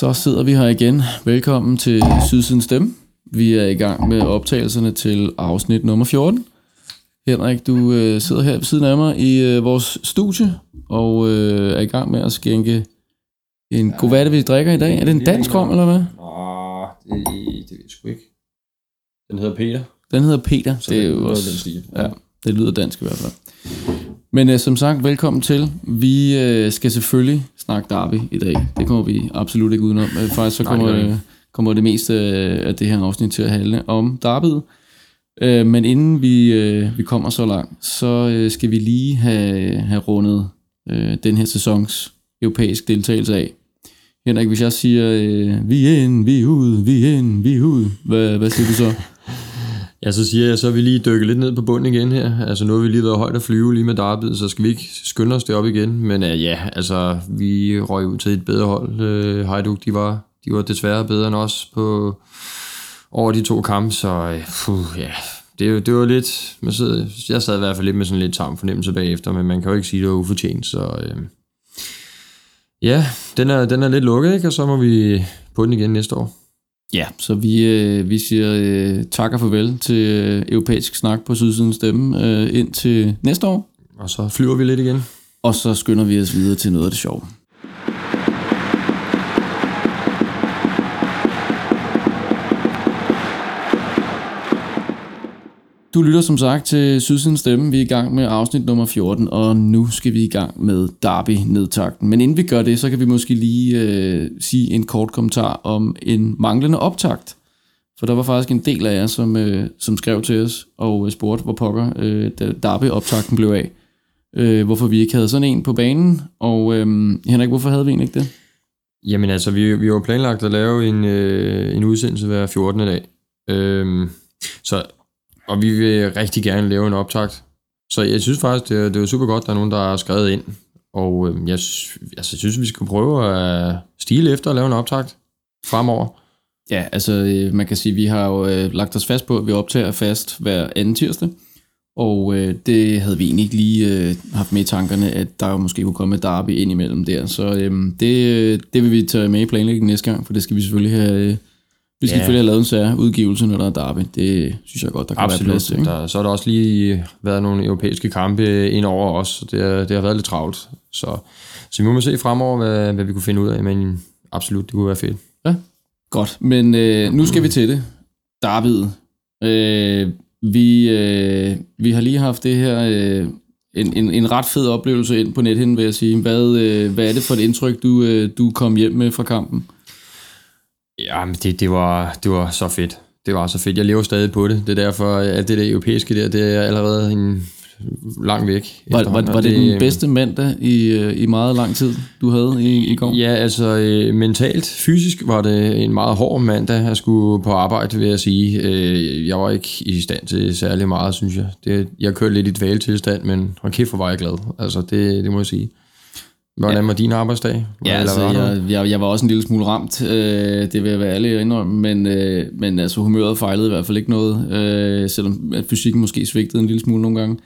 Så sidder vi her igen. Velkommen til Sydsiden Stemme. Vi er i gang med optagelserne til afsnit nummer 14. Henrik, du øh, sidder her ved siden af mig i øh, vores studie og øh, er i gang med at skænke en god... Hvad er det, vi drikker i dag? Er det en dansk rom, eller hvad? Nå, det, det ved jeg sgu ikke. Den hedder Peter. Den hedder Peter. Så det er det jo noget også... Ja, det lyder dansk i hvert fald. Men øh, som sagt, velkommen til. Vi øh, skal selvfølgelig snakke derby i dag. Det kommer vi absolut ikke udenom. Øh, faktisk så Nej, det kommer, øh, kommer det meste øh, af det her afsnit til at handle om derbyet. Øh, men inden vi, øh, vi kommer så langt, så øh, skal vi lige have, have rundet øh, den her sæsons europæisk deltagelse af. Henrik, hvis jeg siger, øh, vi er ind, vi er ud, vi er ind, vi er ud, hvad, hvad siger du så? Ja, så siger jeg, så er vi lige dykket lidt ned på bunden igen her. Altså nu har vi lige været højt at flyve lige med Darby, så skal vi ikke skynde os det op igen. Men uh, ja, altså vi røg ud til et bedre hold. Øh, uh, Heiduk, de var, de var desværre bedre end os på over de to kampe, så uh, ja, det, det var lidt, man sidder, jeg sad i hvert fald lidt med sådan lidt tam fornemmelse bagefter, men man kan jo ikke sige, at det var ufortjent, så uh, ja, den er, den er lidt lukket, ikke? og så må vi på den igen næste år. Ja, så vi, øh, vi siger øh, tak og farvel til øh, europæisk snak på Sydsiden Stemme øh, ind til næste år. Og så flyver vi lidt igen. Og så skynder vi os videre til noget af det sjove. Du lytter som sagt til Sydsiden Stemme. Vi er i gang med afsnit nummer 14, og nu skal vi i gang med Derby-nedtakten. Men inden vi gør det, så kan vi måske lige øh, sige en kort kommentar om en manglende optakt. For der var faktisk en del af jer, som, øh, som skrev til os og øh, spurgte, hvor pokker øh, Derby-optakten blev af. Øh, hvorfor vi ikke havde sådan en på banen. Og øh, Henrik, hvorfor havde vi egentlig ikke det? Jamen altså, vi, vi var planlagt at lave en, øh, en udsendelse hver 14. dag. Øh, så, og vi vil rigtig gerne lave en optakt. Så jeg synes faktisk, det, er- det er super godt, at der er nogen, der har skrevet ind. Og øh, jeg, altså, jeg synes, vi skal prøve at stile efter at lave en optakt fremover. Ja, altså øh, man kan sige, at vi har jo øh, lagt os fast på, at vi optager fast hver anden tirsdag. Og øh, det havde vi egentlig ikke lige øh, haft med i tankerne, at der jo måske kunne komme et derby ind imellem der. Så øhm, øh, det, det vil vi tage med i planlægningen næste gang, for det skal vi selvfølgelig have... Øh, vi skal Ja. selvfølgelig have lavet en sær udgivelse, når der er derby. Det synes jeg godt, der kan være plads til. Ikke? Der, så har der også lige været nogle europæiske kampe ind over os, så det, er- det har været lidt travlt. Så, så vi må se fremover, hvad, hvad vi kunne finde ud af, men absolut, det kunne være fedt. Godt, men øh, nu skal vi til det. David. Øh, vi, øh, vi har lige haft det her, øh, en, en, en ret fed oplevelse ind på nethen, vil jeg sige. Hvad, øh, hvad er det for et indtryk, du, øh, du kom hjem med fra kampen? Ja, men det, det, var, det var så fedt. Det var så fedt. Jeg lever stadig på det. Det er derfor, at det der europæiske der, det er allerede en lang væk. Var, var, var og det den bedste mandag i, øh, i meget lang tid, du havde i, i går? Ja, altså øh, mentalt, fysisk var det en meget hård mandag at skulle på arbejde, vil jeg sige. Øh, jeg var ikke i stand til særlig meget, synes jeg. Det, jeg kørte lidt i dvaletilstand, men hold kæft, hvor var jeg glad. Altså, det, det må jeg sige. Hvordan Ja. var din arbejdsdag? Ja, Eller altså, jeg, jeg, jeg var også en lille smule ramt, øh, det vil jeg være ærlig at indrømme, men, øh, men altså, humøret fejlede i hvert fald ikke noget, øh, selvom at fysikken måske svigtede en lille smule nogle gange.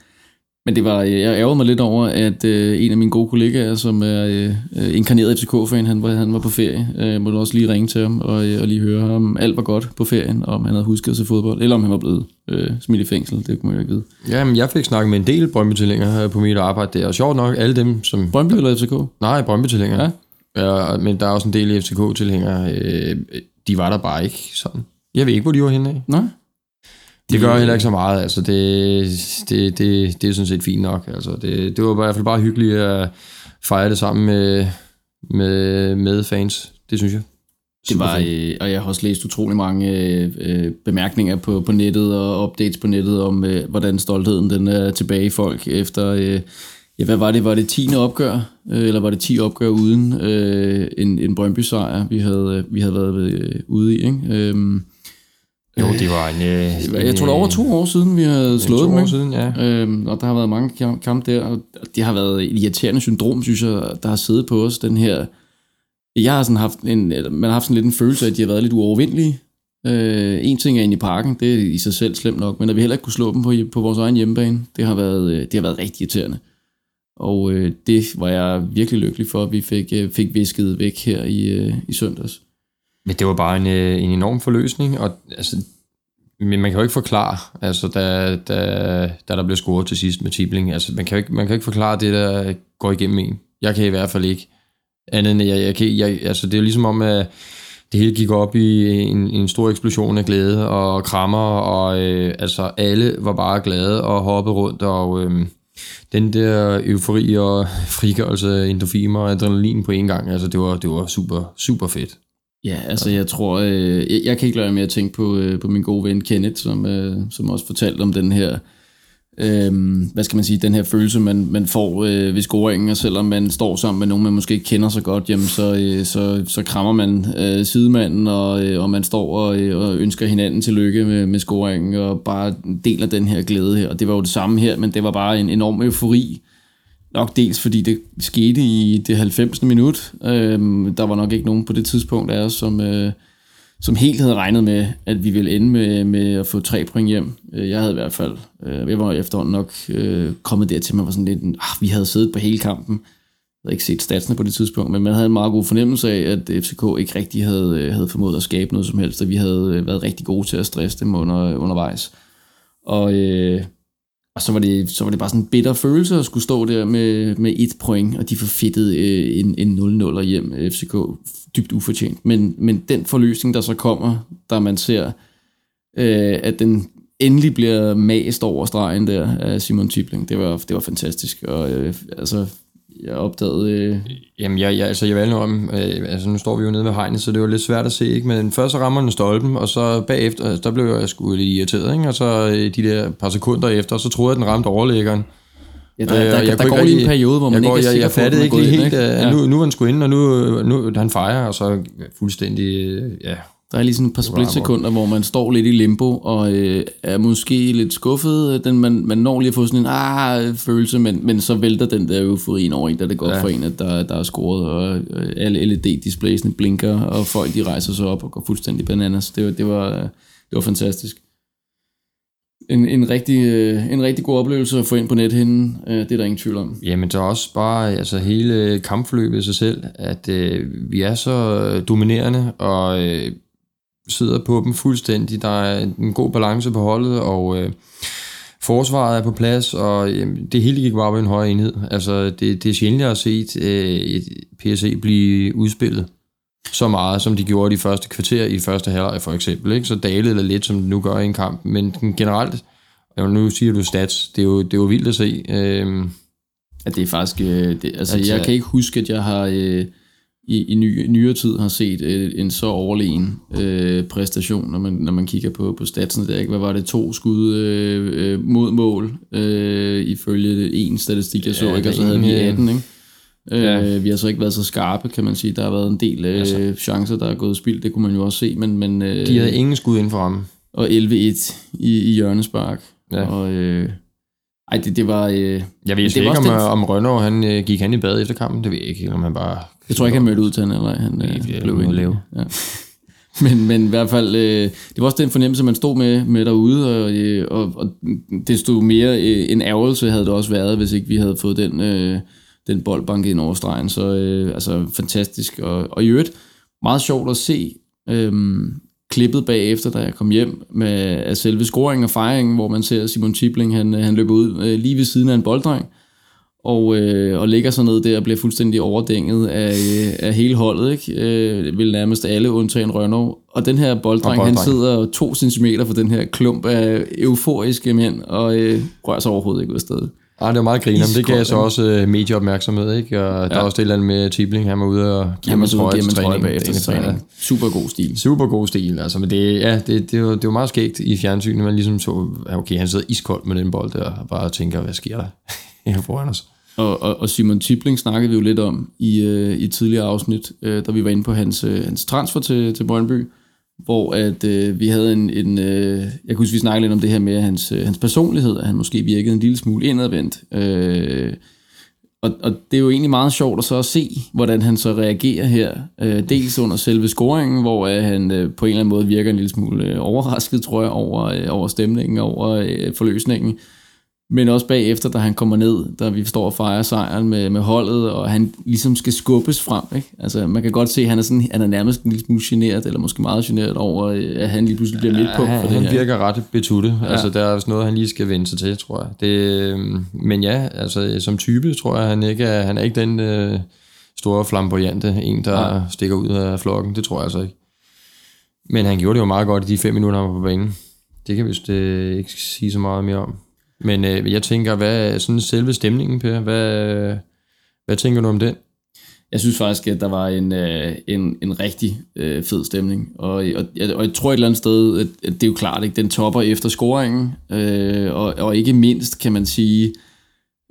Men det var, jeg ærgede mig lidt over, at øh, en af mine gode kollegaer, som er øh, inkarneret FCK-fan, han var, han var på ferie. Øh, måtte også lige ringe til ham og, øh, og lige høre, om alt var godt på ferien, og om han havde husket at se fodbold, eller om han var blevet øh, smidt i fængsel, det kunne man jo ikke vide. Jamen, jeg fik snakket med en del brøndby på mit arbejde der, og sjovt nok, alle dem, som... Brøndby eller FCK? Nej, brøndby Ja. ja. Men der er også en del FCK-tilhængere. Øh, de var der bare ikke sådan. Jeg ved ikke, hvor de var henne af. Nej? Det gør heller ikke så meget, altså det, det, det, det er sådan set fint nok. Altså det, det var i hvert fald bare hyggeligt at fejre det sammen med, med, med fans, det synes jeg. Det var, øh, og jeg har også læst utrolig mange øh, øh, bemærkninger på, på nettet og updates på nettet om, øh, hvordan stoltheden den er tilbage i folk efter, øh, ja, hvad var det, var det 10. opgør, øh, eller var det 10 opgør uden øh, en, en Brøndby-sejr, vi havde, vi havde været øh, ude i, ikke? Øhm, jo, det var en... Øh, jeg tror, det er over to år siden, vi havde slået dem, ikke? siden, ja. Øhm, og der har været mange kam- kampe der, og det har været et irriterende syndrom, synes jeg, der har siddet på os, den her... Jeg har sådan haft en, eller man har haft sådan lidt en følelse af, at de har været lidt uovervindelige. Øh, en ting er inde i parken, det er i sig selv slemt nok, men at vi heller ikke kunne slå dem på, på vores egen hjemmebane, det har været, øh, det har været rigtig irriterende. Og øh, det var jeg virkelig lykkelig for, at vi fik, øh, fik visket væk her i, øh, i søndags. Men det var bare en, øh, en enorm forløsning, og altså, men man kan jo ikke forklare, altså, da, da, da der blev scoret til sidst med Tibling, altså, man kan, jo ikke, man kan ikke forklare det, der går igennem en. Jeg kan i hvert fald ikke. Andet end, jeg, jeg kan, jeg, altså, det er ligesom om, at det hele gik op i en, en stor eksplosion af glæde og krammer, og øh, altså, alle var bare glade og hoppede rundt, og øh, den der eufori og frigørelse, endorfiner og adrenalin på en gang, altså, det var, det var super, super fedt. Ja, altså jeg tror, øh, jeg, jeg kan ikke lade være med at tænke på, øh, på min gode ven Kenneth, som, øh, som også fortalte om den her, øh, hvad skal man sige, den her følelse, man, man får øh, ved scoringen, og selvom man står sammen med nogen, man måske ikke kender så godt, jamen, så, øh, så, så krammer man øh, sidemanden, og, øh, og man står og, øh, og ønsker hinanden tillykke med, med scoringen, og bare deler den her glæde her. Og det var jo det samme her, men det var bare en enorm eufori, Nok dels fordi det skete i det 90. minut. Øhm, der var nok ikke nogen på det tidspunkt af os, som, øh, som helt havde regnet med, at vi ville ende med, med at få tre point hjem. Øh, jeg havde i hvert fald, øh, jeg var efterhånden nok øh, kommet dertil, man var sådan lidt, ah, vi havde siddet på hele kampen. Jeg havde ikke set statsene på det tidspunkt, men man havde en meget god fornemmelse af, at FCK ikke rigtig havde, øh, havde formået at skabe noget som helst, og vi havde øh, været rigtig gode til at stresse dem under, undervejs. Og øh, og så var, det, så var det bare sådan en bitter følelse at skulle stå der med, med et point, og de forfittede øh, en, en 0-0 hjem øh, FCK. Dybt ufortjent. Men, men den forløsning, der så kommer, da man ser, øh, at den endelig bliver mast over stregen der af Simon Tibling, det var, det var fantastisk. Og øh, altså, jeg opdagede... Øh... Jamen, jeg, jeg, altså, jeg valgte om, øh, altså nu står vi jo nede ved hegnet, så det var lidt svært at se, ikke? Men først så rammer den stolpen, og så bagefter, altså, der blev jeg sgu lidt irriteret, ikke? Og så øh, de der par sekunder efter, så troede jeg, at den ramte overlæggeren. Ja, der, der, øh, der, der går lige en periode, hvor man jeg ikke går, er sikker jeg, jeg på, fattede ikke helt, ind, ikke? Ja. nu, nu var den sgu inde, og nu, nu han fejrer, og så fuldstændig, øh, ja, der er lige sådan et par splitsekunder, hvor man står lidt i limbo, og øh, er måske lidt skuffet. Den, man, man når lige at få sådan en ah, følelse, men, men så vælter den der euforien over en, da det går ja. for en, at der, der er scoret, og øh, alle LED-displaysene blinker, og folk de rejser sig op og går fuldstændig bananas. Det, var, det, var, det var fantastisk. En, en, rigtig, øh, en rigtig god oplevelse at få ind på nethinden, øh, det er der ingen tvivl om. Jamen, der er også bare altså, hele kampforløbet i sig selv, at øh, vi er så dominerende, og øh, sidder på dem fuldstændig. Der er en god balance på holdet, og øh, forsvaret er på plads, og øh, det hele gik bare på en høj enhed. Altså, det, det er sjældent, jeg har set øh, et PSE blive udspillet så meget, som de gjorde de første kvarter i første halvleg for eksempel. Ikke? Så dalede det lidt, som det nu gør i en kamp. Men generelt, nu siger du stats, det er jo, det er jo vildt at se. Øh, Ja, det er faktisk... Øh, det, altså, altså, jeg kan ikke huske, at jeg har... Øh, i, i ny, nyere tid har set øh, en så overlegen øh, præstation, når man, når man kigger på, på statsen der. Ikke? Hvad var det? To skud øh, øh, mod mål, øh, ifølge en statistik, jeg så, ja, ikke? og så havde vi 18. Ikke? Ja. Øh, vi har så ikke været så skarpe, kan man sige. Der har været en del øh, altså. chancer, der er gået spild. Det kunne man jo også se. Men, men, øh, De havde ingen skud inden for ham. Og 11-1 i, i hjørnespark. Ja. Og, øh, ej, det, det var... Øh, jeg ved ikke, om, den... om Rønner, han øh, gik han i bad efter kampen. Det ved jeg ikke, om han bare jeg tror ikke, han mødte ud til han, eller han øh, blev ikke lave. Ja. men, men i hvert fald, øh, det var også den fornemmelse, man stod med, med derude, og, øh, og, og desto mere øh, en ærgelse havde det også været, hvis ikke vi havde fået den, øh, den boldbank ind over stregen. Så øh, altså fantastisk. Og, og i øvrigt, meget sjovt at se øh, klippet bagefter, da jeg kom hjem med af selve scoringen og fejringen, hvor man ser Simon Tibling, han, han løber ud øh, lige ved siden af en bolddreng og, øh, og ligger så ned der og bliver fuldstændig overdænget af, øh, af hele holdet, ikke? Øh, vil nærmest alle undtagen Rønnow. Og den her bolddreng, han sidder to centimeter fra den her klump af euforiske mænd, og øh, rører sig overhovedet ikke ud af stedet. Ah, det er meget griner, men det gav så også uh, medieopmærksomhed, ikke? Og ja. der er også det eller andet med Tibling, han var ude og give en trøje til træning. Bagefter træning. Super god stil. Super god stil, altså, men det, ja, det, det, var, det var meget skægt i fjernsynet, man ligesom så, okay, han sidder iskoldt med den bold der, og bare tænker, hvad sker der her foran os? Og, og, og Simon Tibling snakkede vi jo lidt om i, øh, i tidligere afsnit, øh, da vi var inde på hans, øh, hans transfer til, til Brøndby, hvor at øh, vi havde en, en øh, jeg kunne huske, vi snakkede lidt om det her med hans, øh, hans personlighed, at han måske virkede en lille smule indadvendt. Øh, og, og det er jo egentlig meget sjovt at så at se, hvordan han så reagerer her. Øh, dels under selve scoringen, hvor øh, han øh, på en eller anden måde virker en lille smule øh, overrasket, tror jeg, over, øh, over stemningen, over øh, forløsningen men også bagefter, da han kommer ned, da vi står og fejrer sejren med, med holdet, og han ligesom skal skubbes frem. Ikke? Altså, man kan godt se, at han er, sådan, han er nærmest en lille smule generet, eller måske meget generet over, øh, at han lige pludselig bliver midtpunkt ja, for han, det han her. virker ret betutte. Ja. Altså, der er også noget, han lige skal vende sig til, tror jeg. Det, øhm, men ja, altså, som type tror jeg, han ikke er, han er ikke den øh, store flamboyante, en, der ja. stikker ud af flokken. Det tror jeg altså ikke. Men han gjorde det jo meget godt i de fem minutter, han var på banen. Det kan vi vist øh, ikke sige så meget mere om. Men øh, jeg tænker, hvad er sådan selve stemningen, Per? Hvad, hvad tænker du om den? Jeg synes faktisk, at der var en, øh, en, en rigtig øh, fed stemning. Og, og, og jeg tror et eller andet sted, at, at det er jo klart, ikke? den topper efter scoringen. Øh, og, og ikke mindst, kan man sige,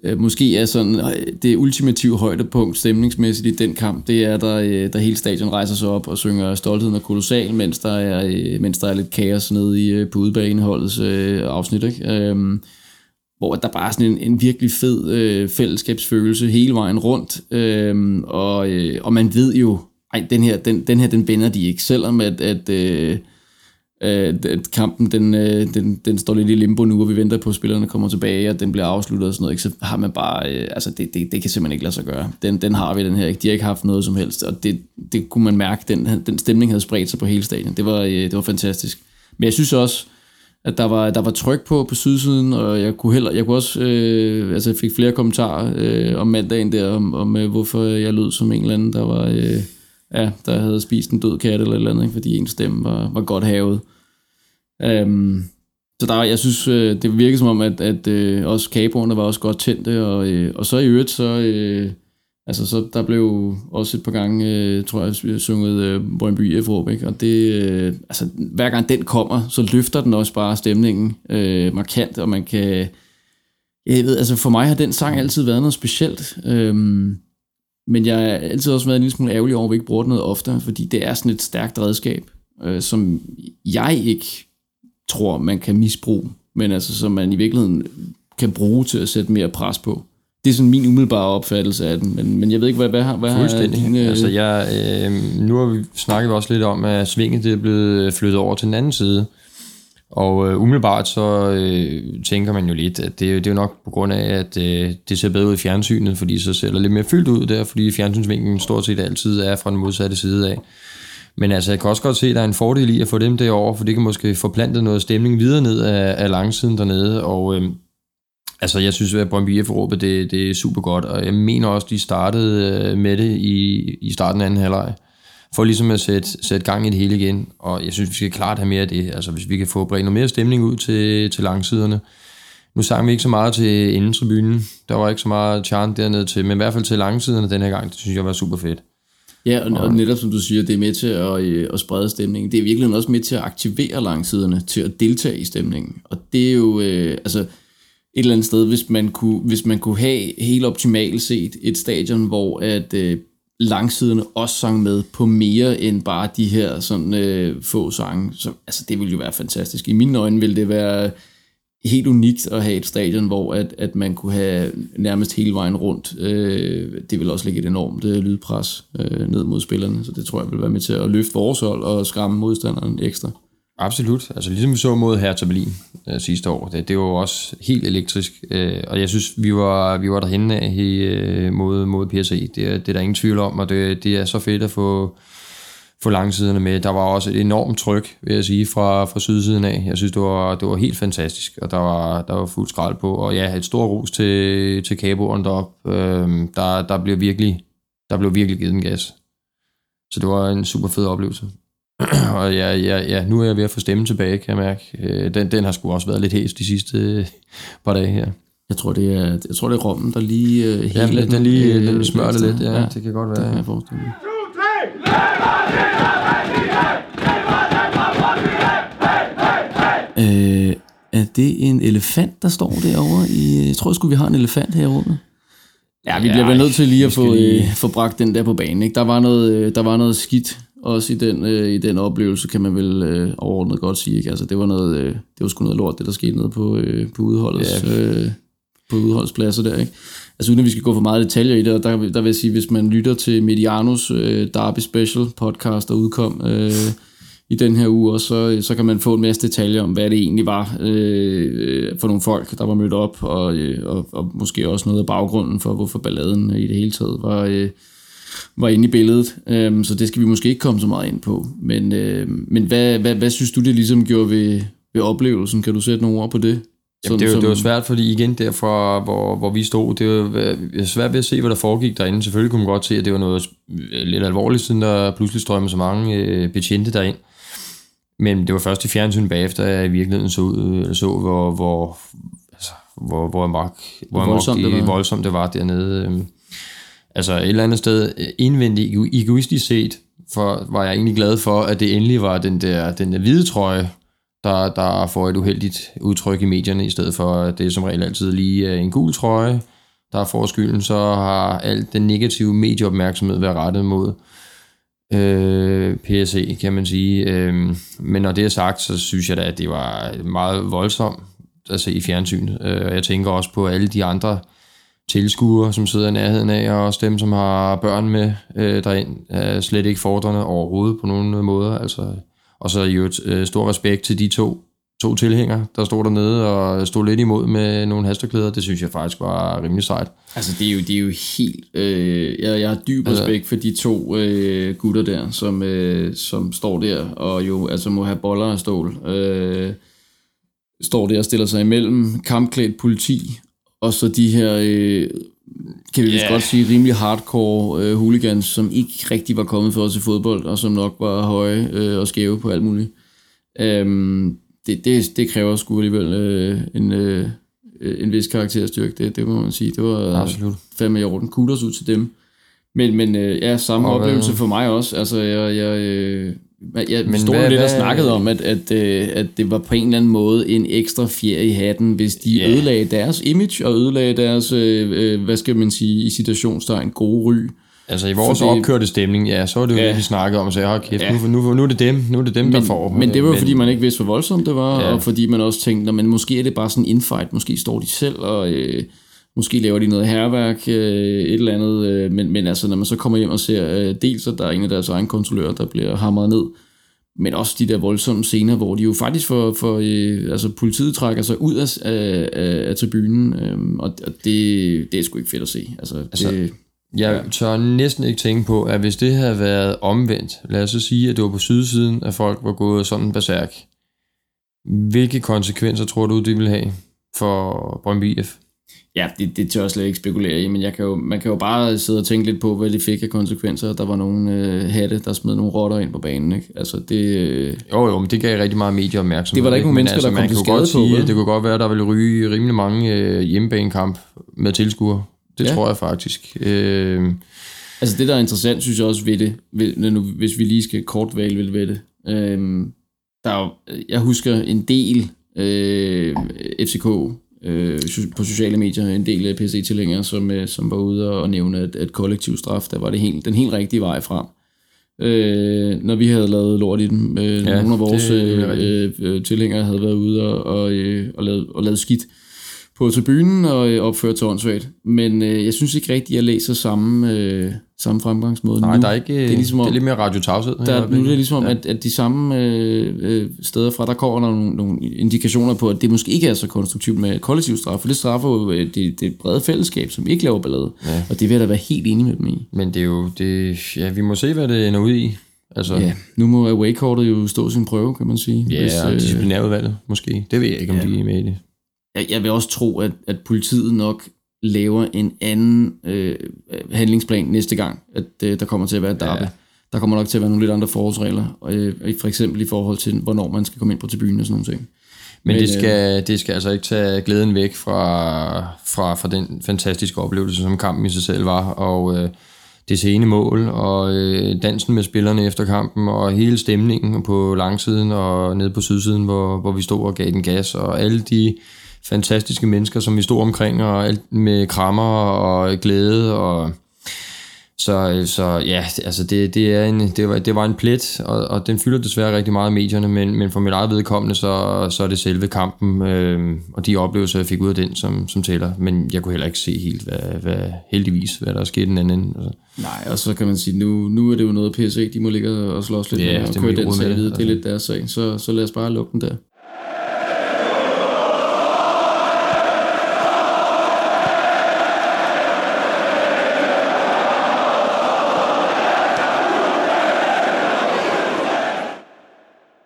øh, måske er sådan øh, det ultimative højdepunkt stemningsmæssigt i den kamp, det er, der, øh, der hele stadion rejser sig op og synger stoltheden og kolossal, mens der er, øh, mens der er lidt kaos nede i, øh, på udebaneholdets øh, afsnit. Ikke? Øh, hvor der bare er sådan en, en virkelig fed øh, fællesskabsfølelse hele vejen rundt, øh, og, øh, og man ved jo, ej, den her, den, den her, den binder de ikke, selvom at, at, øh, at kampen, den, øh, den, den står lidt i limbo nu, og vi venter på, at spillerne kommer tilbage, og den bliver afsluttet og sådan noget, ikke? så har man bare, øh, altså det, det, det kan simpelthen ikke lade sig gøre. Den, den har vi, den her, ikke? De har ikke haft noget som helst, og det, det kunne man mærke, den, den stemning havde spredt sig på hele stadion. Det var, øh, det var fantastisk. Men jeg synes også, at der var, der var tryk på på sydsiden, og jeg kunne, heller, jeg kunne også, øh, altså jeg fik flere kommentarer øh, om mandagen der, om, om øh, hvorfor jeg lød som en eller anden, der var, øh, ja, der havde spist en død kat eller et eller andet, ikke, fordi ens stemme var, var godt havet. Um, så der, jeg synes, øh, det virkede som om, at, at øh, også kaboerne var også godt tændte, og, øh, og så i øvrigt, så, øh, altså, så der blev også et par gange, øh, tror jeg, vi har sunget øh, Brøndby F-råb, ikke? og det, øh, altså, hver gang den kommer, så løfter den også bare stemningen øh, markant, og man kan, jeg ved, altså for mig har den sang altid været noget specielt, øh, men jeg har altid også været en lille smule ærgerlig over, at vi ikke bruger den noget oftere, fordi det er sådan et stærkt redskab, øh, som jeg ikke tror, man kan misbruge, men altså som man i virkeligheden kan bruge til at sætte mere pres på. Det er sådan min umiddelbare opfattelse af den, men, men jeg ved ikke, hvad, hvad, har, hvad Fuldstændig. har dine... Altså, jeg, øh, nu har vi snakket også lidt om, at svinget det er blevet flyttet over til den anden side. Og øh, umiddelbart så øh, tænker man jo lidt, at det, det er jo nok på grund af, at øh, det ser bedre ud i fjernsynet, fordi så ser det lidt mere fyldt ud der, fordi fjernsynsvinklen stort set altid er fra den modsatte side af. Men altså, jeg kan også godt se, at der er en fordel i at få dem derover, for det kan måske forplante noget stemning videre ned af, af langsiden dernede, og øh, altså, jeg synes, at Brøndby f råbet det, det er super godt, og jeg mener også, de startede øh, med det i, i starten af anden halvleg, for ligesom at sætte, sætte gang i det hele igen, og jeg synes, vi skal klart have mere af det, altså hvis vi kan få bredt noget mere stemning ud til, til langsiderne. Nu sang vi ikke så meget til indentribunen, der var ikke så meget chant dernede til, men i hvert fald til langsiderne den her gang, det synes jeg var super fedt. Ja, og, og netop som du siger, det er med til at, øh, at sprede stemningen. Det er virkelig også med til at aktivere langsiderne til at deltage i stemningen. Og det er jo, øh, altså et eller andet sted, hvis man kunne, hvis man kunne have helt optimalt set et stadion, hvor at øh, langsiderne også sang med på mere end bare de her sådan øh, få sange. Så, altså det ville jo være fantastisk. I mine øjne ville det være helt unikt at have et stadion, hvor at, at man kunne have nærmest hele vejen rundt. Øh, det vil også lægge et enormt øh, lydpres øh, ned mod spillerne, så det tror jeg vil være med til at løfte vores hold og skræmme modstanderen ekstra. Absolut. Altså ligesom vi så mod Hertha Berlin øh, sidste år. Det, det var jo også helt elektrisk. Øh, og jeg synes, vi var, vi var derhenne af øh, mod, mod PSA. Det, det er der ingen tvivl om, og det, det er så fedt at få, få langsiderne med. Der var også et enormt tryk, vil jeg sige, fra, fra sydsiden af. Jeg synes, det var, det var helt fantastisk, og der var, der var fuld skrald på. Og ja, et stort ros til, til kaboeren deroppe. Øh, der, der, blev virkelig, der blev virkelig givet en gas. Så det var en super fed oplevelse. og ja, ja, ja, nu er jeg ved at få stemmen tilbage, kan jeg mærke. Øh, den, den har sgu også været lidt hæs de sidste øh, par dage her. Jeg tror, det er, jeg tror, det er rommen, der lige uh, hele ja, den, den, lige, øh, den smører det lidt. Ja, ja, det kan godt være. Det kan jeg forestille mig. Øh, er det en elefant, der står derovre? I, jeg tror sgu, vi har en elefant herovre. Ja, vi bliver vel nødt til lige at få, lige... Øh, få bragt den der på banen. Ikke? Der, var noget, øh, der var noget skidt også i den, øh, i den oplevelse, kan man vel øh, overordnet godt sige. Ikke? Altså, det, var noget, øh, det var sgu noget lort, det der skete nede på, øh, på udholdets, ja. øh, på udholdspladser der. Ikke? Altså uden at vi skal gå for meget detaljer i det, og der, der vil jeg sige, hvis man lytter til Medianos øh, Derby Special podcast, der udkom øh, i den her uge, og så, så kan man få en masse detaljer om, hvad det egentlig var øh, for nogle folk, der var mødt op, og, øh, og, og måske også noget af baggrunden for, hvorfor balladen i det hele taget var, øh, var inde i billedet. Øh, så det skal vi måske ikke komme så meget ind på. Men, øh, men hvad, hvad, hvad synes du, det ligesom gjorde ved, ved oplevelsen? Kan du sætte nogle ord på det? Jamen, det, er jo, det var svært, fordi igen derfra, hvor, hvor vi stod, det var svært ved at se, hvad der foregik derinde. Selvfølgelig kunne man godt se, at det var noget lidt alvorligt, siden der pludselig strømmede så mange øh, betjente derind. Men det var først i fjernsyn bagefter, at jeg i virkeligheden så, ud, så hvor, hvor, altså, hvor, hvor, mark, hvor, hvor voldsomt, det var. voldsomt det var dernede. Altså et eller andet sted, øh, indvendigt egoistisk set, for, var jeg egentlig glad for, at det endelig var den der, den der hvide trøje, der, der får et uheldigt udtryk i medierne, i stedet for, at det som regel altid lige er en gul trøje, der får skylden, så har alt den negative medieopmærksomhed været rettet mod øh, PSE, kan man sige. Øh, men når det er sagt, så synes jeg da, at det var meget voldsomt at se i fjernsynet. Øh, jeg tænker også på alle de andre tilskuere, som sidder i nærheden af, og også dem, som har børn med øh, derind, er slet ikke fordrende overhovedet på nogen måder. Altså, og så jo et øh, stor respekt til de to, to tilhængere, der stod dernede og stod lidt imod med nogle hasteklæder. Det synes jeg faktisk var rimelig sejt. Altså, det er jo, det er jo helt... Øh, jeg, jeg har dyb altså- respekt altså, for de to øh, gutter der, som, øh, som står der og jo altså må have boller af stål. Øh, står der og stiller sig imellem kampklædt politi, og så de her... Øh, kan vi yeah. godt sige, rimelig hardcore øh, hooligans, som ikke rigtig var kommet for os i fodbold, og som nok var høje øh, og skæve på alt muligt. Øhm, det, det, det kræver sgu alligevel øh, en, øh, en vis karakterstyrke, det, det må man sige. Det var Absolut. fandme i orden. Kudos ud til dem. Men, men øh, ja, samme og oplevelse hvad? for mig også. Altså, jeg, jeg, øh, jeg men stod hvad, lidt og snakkede om, at, at, øh, at det var på en eller anden måde en ekstra fjer i hatten, hvis de yeah. ødelagde deres image og ødelagde deres, øh, øh, hvad skal man sige, i citationstegn, gode ry. Altså i vores fordi, opkørte stemning, ja, så var det jo ja, det, vi snakkede om, og sagde, hold kæft, ja. nu, nu, nu, er det dem, nu er det dem, men, der får. Men det var men, fordi, man ikke vidste, hvor voldsomt det var, ja. og fordi man også tænkte, men måske er det bare sådan en infight, måske står de selv og... Øh, Måske laver de noget herværk, øh, et eller andet, øh, men, men altså, når man så kommer hjem og ser, øh, dels at der er en af deres egen kontrollører, der bliver hamret ned, men også de der voldsomme scener, hvor de jo faktisk for, for øh, altså politiet trækker sig ud af, af, af tribunen, øh, og det, det er sgu ikke fedt at se. Altså, altså det, jeg tør næsten ikke tænke på, at hvis det havde været omvendt, lad os så sige, at det var på sydsiden, at folk var gået sådan berserk, hvilke konsekvenser tror du, det ville have for Brøndby IF? Ja, det, det tør jeg slet ikke spekulere i, men jeg kan jo, man kan jo bare sidde og tænke lidt på, hvad det fik af konsekvenser. Der var nogle øh, hatte, der smed nogle rotter ind på banen. Ikke? Altså det, øh, jo, jo, men det gav rigtig meget medieopmærksomhed. Det var der ikke nogen mennesker, altså, der kom til skade godt sige, på. Det kunne godt være, at der ville ryge rimelig mange øh, hjemmebanekamp med tilskuere. Det ja. tror jeg faktisk. Øh, altså det, der er interessant, synes jeg også ved det, ved, nu, hvis vi lige skal kort vælge ved det. Øh, der er, jeg husker en del øh, FCK øh, på sociale medier en del af PC-tilhængere, som, øh, som var ude og nævne, at, at kollektiv straf, der var det helt, den helt rigtige vej frem. Øh, når vi havde lavet lort i den. Øh, ja, nogle af vores øh, øh, tilhængere havde været ude og, og, øh, og, lavet, og lavet skidt på tribunen og øh, opført tårnsvagt. Men øh, jeg synes ikke rigtigt, at jeg læser samme, øh, samme fremgangsmåde Nej, nu. der er ikke, det er, ligesom, det er lidt mere radiotavshed. Der, nu er det ligesom, ja. at, at de samme øh, øh, steder fra, der kommer der nogle, nogle indikationer på, at det måske ikke er så konstruktivt med kollektiv straf, for det straffer jo øh, det, det brede fællesskab, som ikke laver ballade. Ja. Og det vil jeg da være helt enig med dem i. Men det er jo, det, ja, vi må se, hvad det ender ud i. Altså, ja, nu må away jo stå sin prøve, kan man sige. Ja, hvis, øh, disciplinærudvalget måske. Det ved jeg ikke, om ja. de er med i det jeg, jeg vil også tro, at, at politiet nok laver en anden øh, handlingsplan næste gang, at øh, der kommer til at være et derby. Ja. Der kommer nok til at være nogle lidt andre forholdsregler, øh, for eksempel i forhold til, hvornår man skal komme ind på tribunen og sådan nogle ting. Men, Men det, øh, skal, det skal altså ikke tage glæden væk fra, fra, fra den fantastiske oplevelse, som kampen i sig selv var, og øh, det sene mål, og øh, dansen med spillerne efter kampen, og hele stemningen på langsiden og nede på sydsiden, hvor, hvor vi stod og gav den gas, og alle de fantastiske mennesker, som vi stod omkring, og alt med krammer og glæde, og Så, så ja, altså det, det, er en, det, var, det var en plet, og, og den fylder desværre rigtig meget i medierne, men, men for mit eget vedkommende, så, så er det selve kampen øh, og de oplevelser, jeg fik ud af den, som, som tæller. Men jeg kunne heller ikke se helt, hvad, hvad, heldigvis, hvad der er sket den anden. Altså. Nej, og så kan man sige, nu, nu er det jo noget PSC, de må ligge og slås lidt Ja, med, og det må køre de den sag videre. Det er altså. lidt deres sag, så, så lad os bare lukke den der.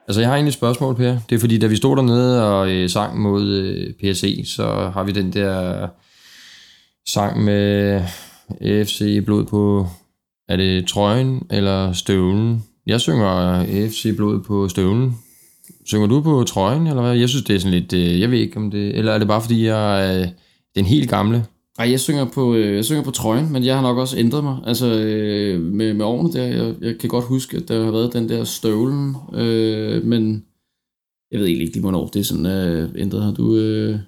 Altså, jeg har egentlig et spørgsmål, Per. Det er fordi, da vi stod dernede og øh, sang mod øh, PSC, så har vi den der sang med FC blod på, er det trøjen eller støvlen? Jeg synger FC blod på støvlen. Synger du på trøjen, eller hvad? Jeg synes, det er sådan lidt, øh, jeg ved ikke om det, eller er det bare fordi, jeg er øh, den helt gamle? Ej, jeg synger, på, øh, jeg synger på trøjen, men jeg har nok også ændret mig. Altså, øh, med, med årene der, jeg, jeg kan godt huske, at der har været den der støvlen, øh, men jeg ved egentlig ikke lige, hvornår det er sådan øh, ændret. Har du... Øh,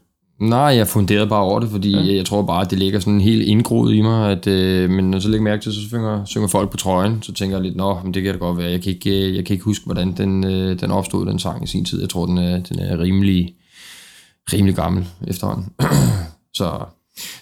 Nej, jeg funderede bare over det, fordi Ja. ja. jeg tror bare, at det ligger sådan helt indgroet i mig, at, øh, men når så lægger mærke til, så synger, synger folk på trøjen, så tænker jeg lidt, nå, men det kan det godt være. Jeg kan ikke, øh, jeg kan ikke huske, hvordan den, øh, den opstod, den sang i sin tid. Jeg tror, den er, den er rimelig, rimelig gammel efterhånden. så,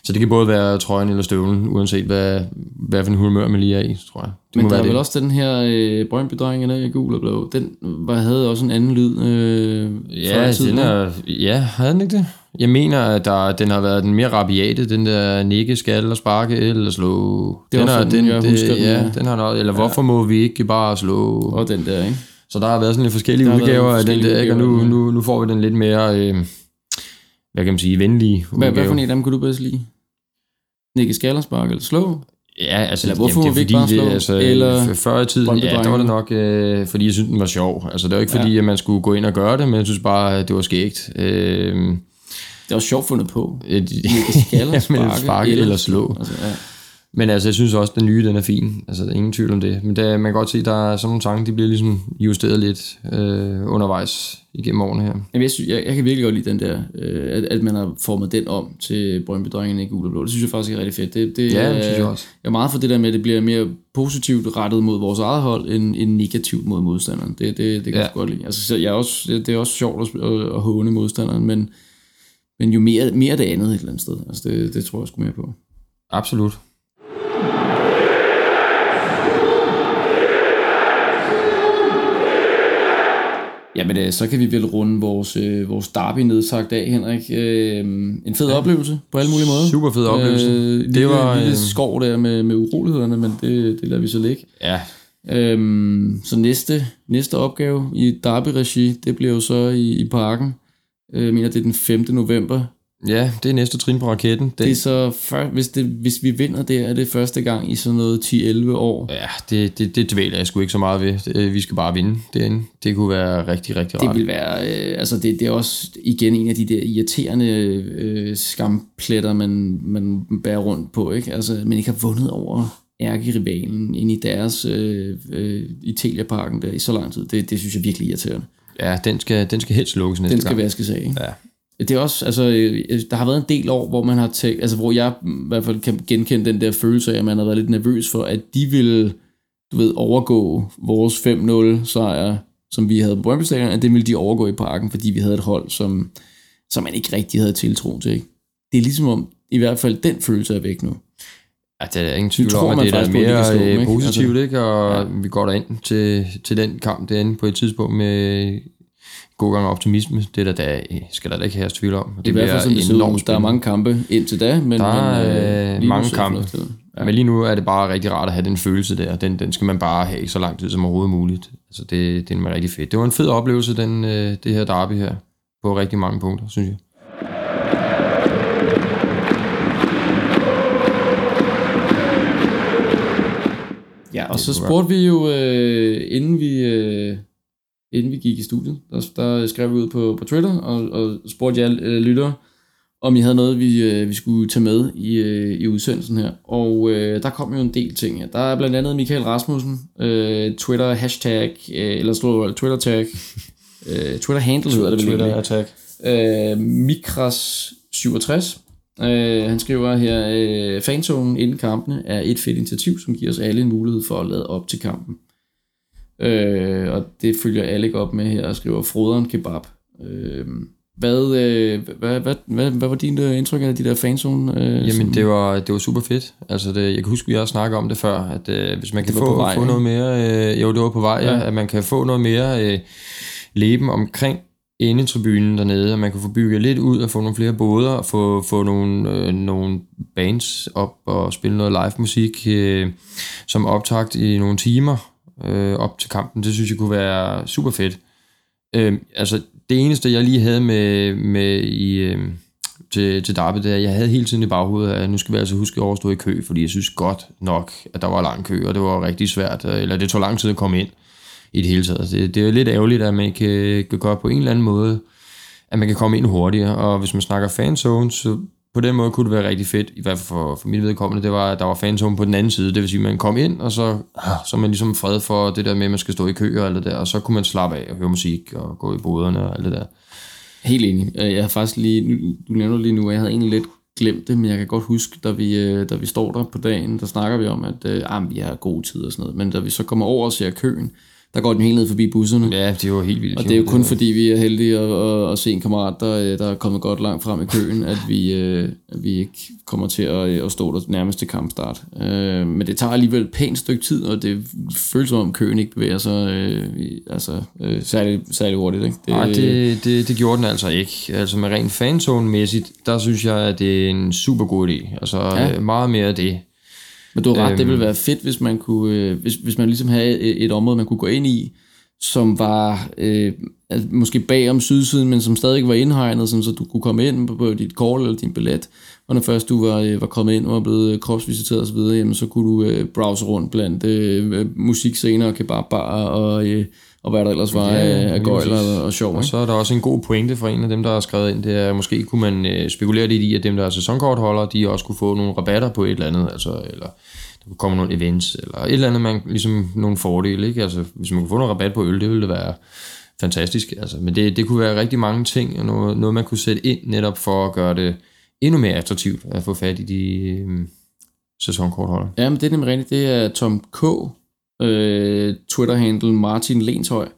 så det kan både være trøjen eller støvlen, uanset hvad, hvad for en humør man lige er i, tror jeg. Det men der er det. vel også den her øh, Brøndby-drengen af gul og blå. Den var, havde også en anden lyd øh, Ja, den er, ja, havde den ikke det? Jeg mener, at der, den har været den mere rabiate, den der nikke, skal og sparke eller slå. Det den har, sådan, jeg husker den, ja, ja. den har noget, eller hvorfor må vi ikke bare slå? Og den der, ikke? Så der har været sådan lidt forskellige udgaver af den der, ikke? og nu, ja. nu, nu får vi den lidt mere, øh, hvad kan man sige, venlige Hvad, hvad udgave. for en af dem kunne du bedst lide? Nikke Skallerspark eller slå? Ja, altså, Eller hvorfor jamen, vi ikke fordi bare slå? Det, altså, Eller før i tiden, ja, der var det nok, øh, fordi jeg synes, den var sjov. Altså, det var ikke fordi, Ja. at man skulle gå ind og gøre det, men jeg synes bare, det var skægt. Øh, Det er også sjovt fundet på. et, Nikke Skallerspark Ja, sparke eller slå. Altså, ja. Men altså, jeg synes også, at den nye, den er fin. Altså, der er ingen tvivl om det. Men der, man kan godt se, at der er sådan nogle sange, de bliver ligesom justeret lidt øh, undervejs igennem årene her. Jamen, jeg, synes, jeg, jeg kan virkelig godt lide den der, øh, at, at man har formet den om til Brøndby-drengen i gul og blå. Det synes jeg faktisk er rigtig fedt. Det, det, Ja, det synes jeg også. Jeg er meget for det der med, at det bliver mere positivt rettet mod vores eget hold, end, end negativt mod modstanderen. Det, det, det kan Ja. jeg godt lide. Altså, så jeg er også, det, det er også sjovt at, at, at håne modstanderen, men, men jo mere, mere det andet et eller andet sted. Altså, det, det tror jeg sgu mere på. Absolut. Jamen, øh, så kan vi vel runde vores, øh, vores derby nedsagt af, Henrik. Øh, en fed ja. oplevelse på alle mulige måder. Super fed oplevelse. Øh, Det lille, var, lille øh, skov der med, med urolighederne, men det, det lader vi så ligge. Ja, Øhm, så næste, næste opgave i Derby-regi, det bliver jo så i, i parken. Øh, Jeg mener, det er den 5. november. Ja, det er næste trin på raketten. Den, Det er så, før, hvis, det, hvis vi vinder det, er det første gang i sådan noget 10-11 år. Ja, det, det, det dvæler jeg sgu ikke så meget ved. Det, vi skal bare vinde derinde. Det kunne være rigtig, rigtig Det rart. vil være, øh, altså det, det er også igen en af de der irriterende øh, skampletter, man, man bærer rundt på, ikke? Altså, man ikke har vundet over ærkerivalen ind i deres øh, øh, Italia-parken der i så lang tid. Det, det synes jeg virkelig irriterende. Ja, den skal, den skal helst lukkes næste Den skal gang. vaskes af, ikke? Ja. Det er også, altså, øh, der har været en del år, hvor man har tænkt, altså hvor jeg i hvert fald kan genkende den der følelse af, at man har været lidt nervøs for, at de vil, du ved, overgå vores 5-0 sejr, som vi havde på Brøndby Stadion, at det ville de overgå i parken, fordi vi havde et hold, som, som man ikke rigtig havde tiltro til. Ikke? Det er ligesom om, i hvert fald den følelse er væk nu. Ja, det er ingen tvivl tror om, at det er mere slå øh, ikke? positivt, Altså, ikke? Og ja. ja. vi går derind til, til den kamp derinde på et tidspunkt med god gang optimisme. Det er der, der skal der da ikke have tvivl om. Det er i hvert fald, som det ser ud. Der er mange kampe indtil da, men, Der er, men øh, nu mange kampe. Ja. Men lige nu er det bare rigtig rart at have den følelse der. Den, den skal man bare have så lang tid som overhovedet muligt. Altså det, det er rigtig fedt. Det var en fed oplevelse, den, øh, det her derby her. På rigtig mange punkter, synes jeg. Ja, og så spurgte vi jo, øh, inden, vi, øh, inden vi gik i studiet, der, der skrev vi ud på, på Twitter og, og spurgte jer øh, lyttere, om I havde noget, vi, øh, vi skulle tage med i, øh, i udsendelsen her. Og øh, der kom jo en del ting her. Der er blandt andet Michael Rasmussen, øh, Twitter hashtag, øh, eller slå Twitter tag, øh, Twitter handle hedder det vel egentlig. attack. Øh, Mikras 67, Øh, han skriver her, øh, fanzonen inden kampene er et fedt initiativ, som giver os alle en mulighed for at lade op til kampen. Øh, og det følger Alec op med her og skriver Froderen Kebab. Øh, hvad, øh, hvad, hvad, hvad, hvad var din øh, indtryk af de der fanzone? Øh, Jamen, som- det var, det var super fedt. Altså, det, jeg kan huske, vi også snakkede om det før, at øh, hvis man kan få, vej, få noget mere... Øh, jo, det var på vej, ja. Ja. At man kan få noget mere øh, leben omkring indetribunen dernede, og man kan få bygget lidt ud og få nogle flere båder, og få, få nogle, øh, nogle bands op og spille noget live musik øh, som optakt i nogle timer øh, op til kampen. Det synes jeg kunne være super fedt. Øh, altså, det eneste, jeg lige havde med, med i, øh, til, til Darby, det er, at jeg havde hele tiden i baghovedet, at nu skal vi altså huske at overstå i kø, fordi jeg synes godt nok, at der var lang kø, og det var rigtig svært, øh, eller det tog lang tid at komme ind i det hele taget. Altså, det, det er lidt ærgerligt, at man kan, kan gøre på en eller anden måde, at man kan komme ind hurtigere, og hvis man snakker fanzone, så på den måde kunne det være rigtig fedt, i hvert fald for, for mit vedkommende, det var, at der var fanzone på den anden side, det vil sige, at man kom ind, og så, så man ligesom fred for det der med, at man skal stå i kø og alt det der, og så kunne man slappe af og høre musik og gå i boderne og alt det der. Helt enig. Øh, jeg har faktisk lige, du nævner lige nu, at jeg havde egentlig lidt glemt det, men jeg kan godt huske, da vi, øh, da vi står der på dagen, der snakker vi om, at øh, ah, vi har god tid og sådan noget, men da vi så kommer over og ser køen, der går den helt ned forbi busserne. Ja, det var helt vildt. Og det er jo kun fordi, vi er heldige at, at, at se en kammerat, der, øh, der er kommet godt langt frem i køen, at vi, øh, at vi ikke kommer til at, at stå der nærmest til kampstart. Øh, Men det tager alligevel et pænt stykke tid, og det føles som om køen ikke bevæger sig øh, altså, øh, særlig, særlig hurtigt. Ikke? Nej, det, det, det gjorde den altså ikke. Altså med rent fanzone-mæssigt, der synes jeg, at det er en super god idé. Altså ja. meget mere af det. Men du har ret, det Øhm. ville være fedt, hvis man kunne, øh, hvis, hvis man ligesom havde et, et område, man kunne gå ind i, som var øh, altså, måske bag om sydsiden, men som stadig var indhegnet, sådan, så du kunne komme ind på, på dit kort eller din billet, og når først du var, øh, var kommet ind og var blevet kropsvisiteret osv., jamen, så kunne du øh, browse rundt blandt øh, musikscener og kebabbarer og, øh, og hvad der ellers var Ja, af, af gøjler og, og sjov. Og så er der også en god pointe for en af dem, der har skrevet ind, det er, at måske kunne man øh, spekulere lidt i, at dem, der er sæsonkortholdere, de også kunne få nogle rabatter på et eller andet, altså, eller der kunne komme nogle events, eller et eller andet, man, ligesom nogle fordele, ikke? Altså, hvis man kunne få noget rabat på øl, det ville det være fantastisk, altså, men det, det kunne være rigtig mange ting, og noget, noget, man kunne sætte ind netop for at gøre det endnu mere attraktivt at få fat i de øh, sæsonkortholdere. Ja, men det er nemlig rigtigt. Det er Tom K., øh, Twitter-handle Martin Lenshøj,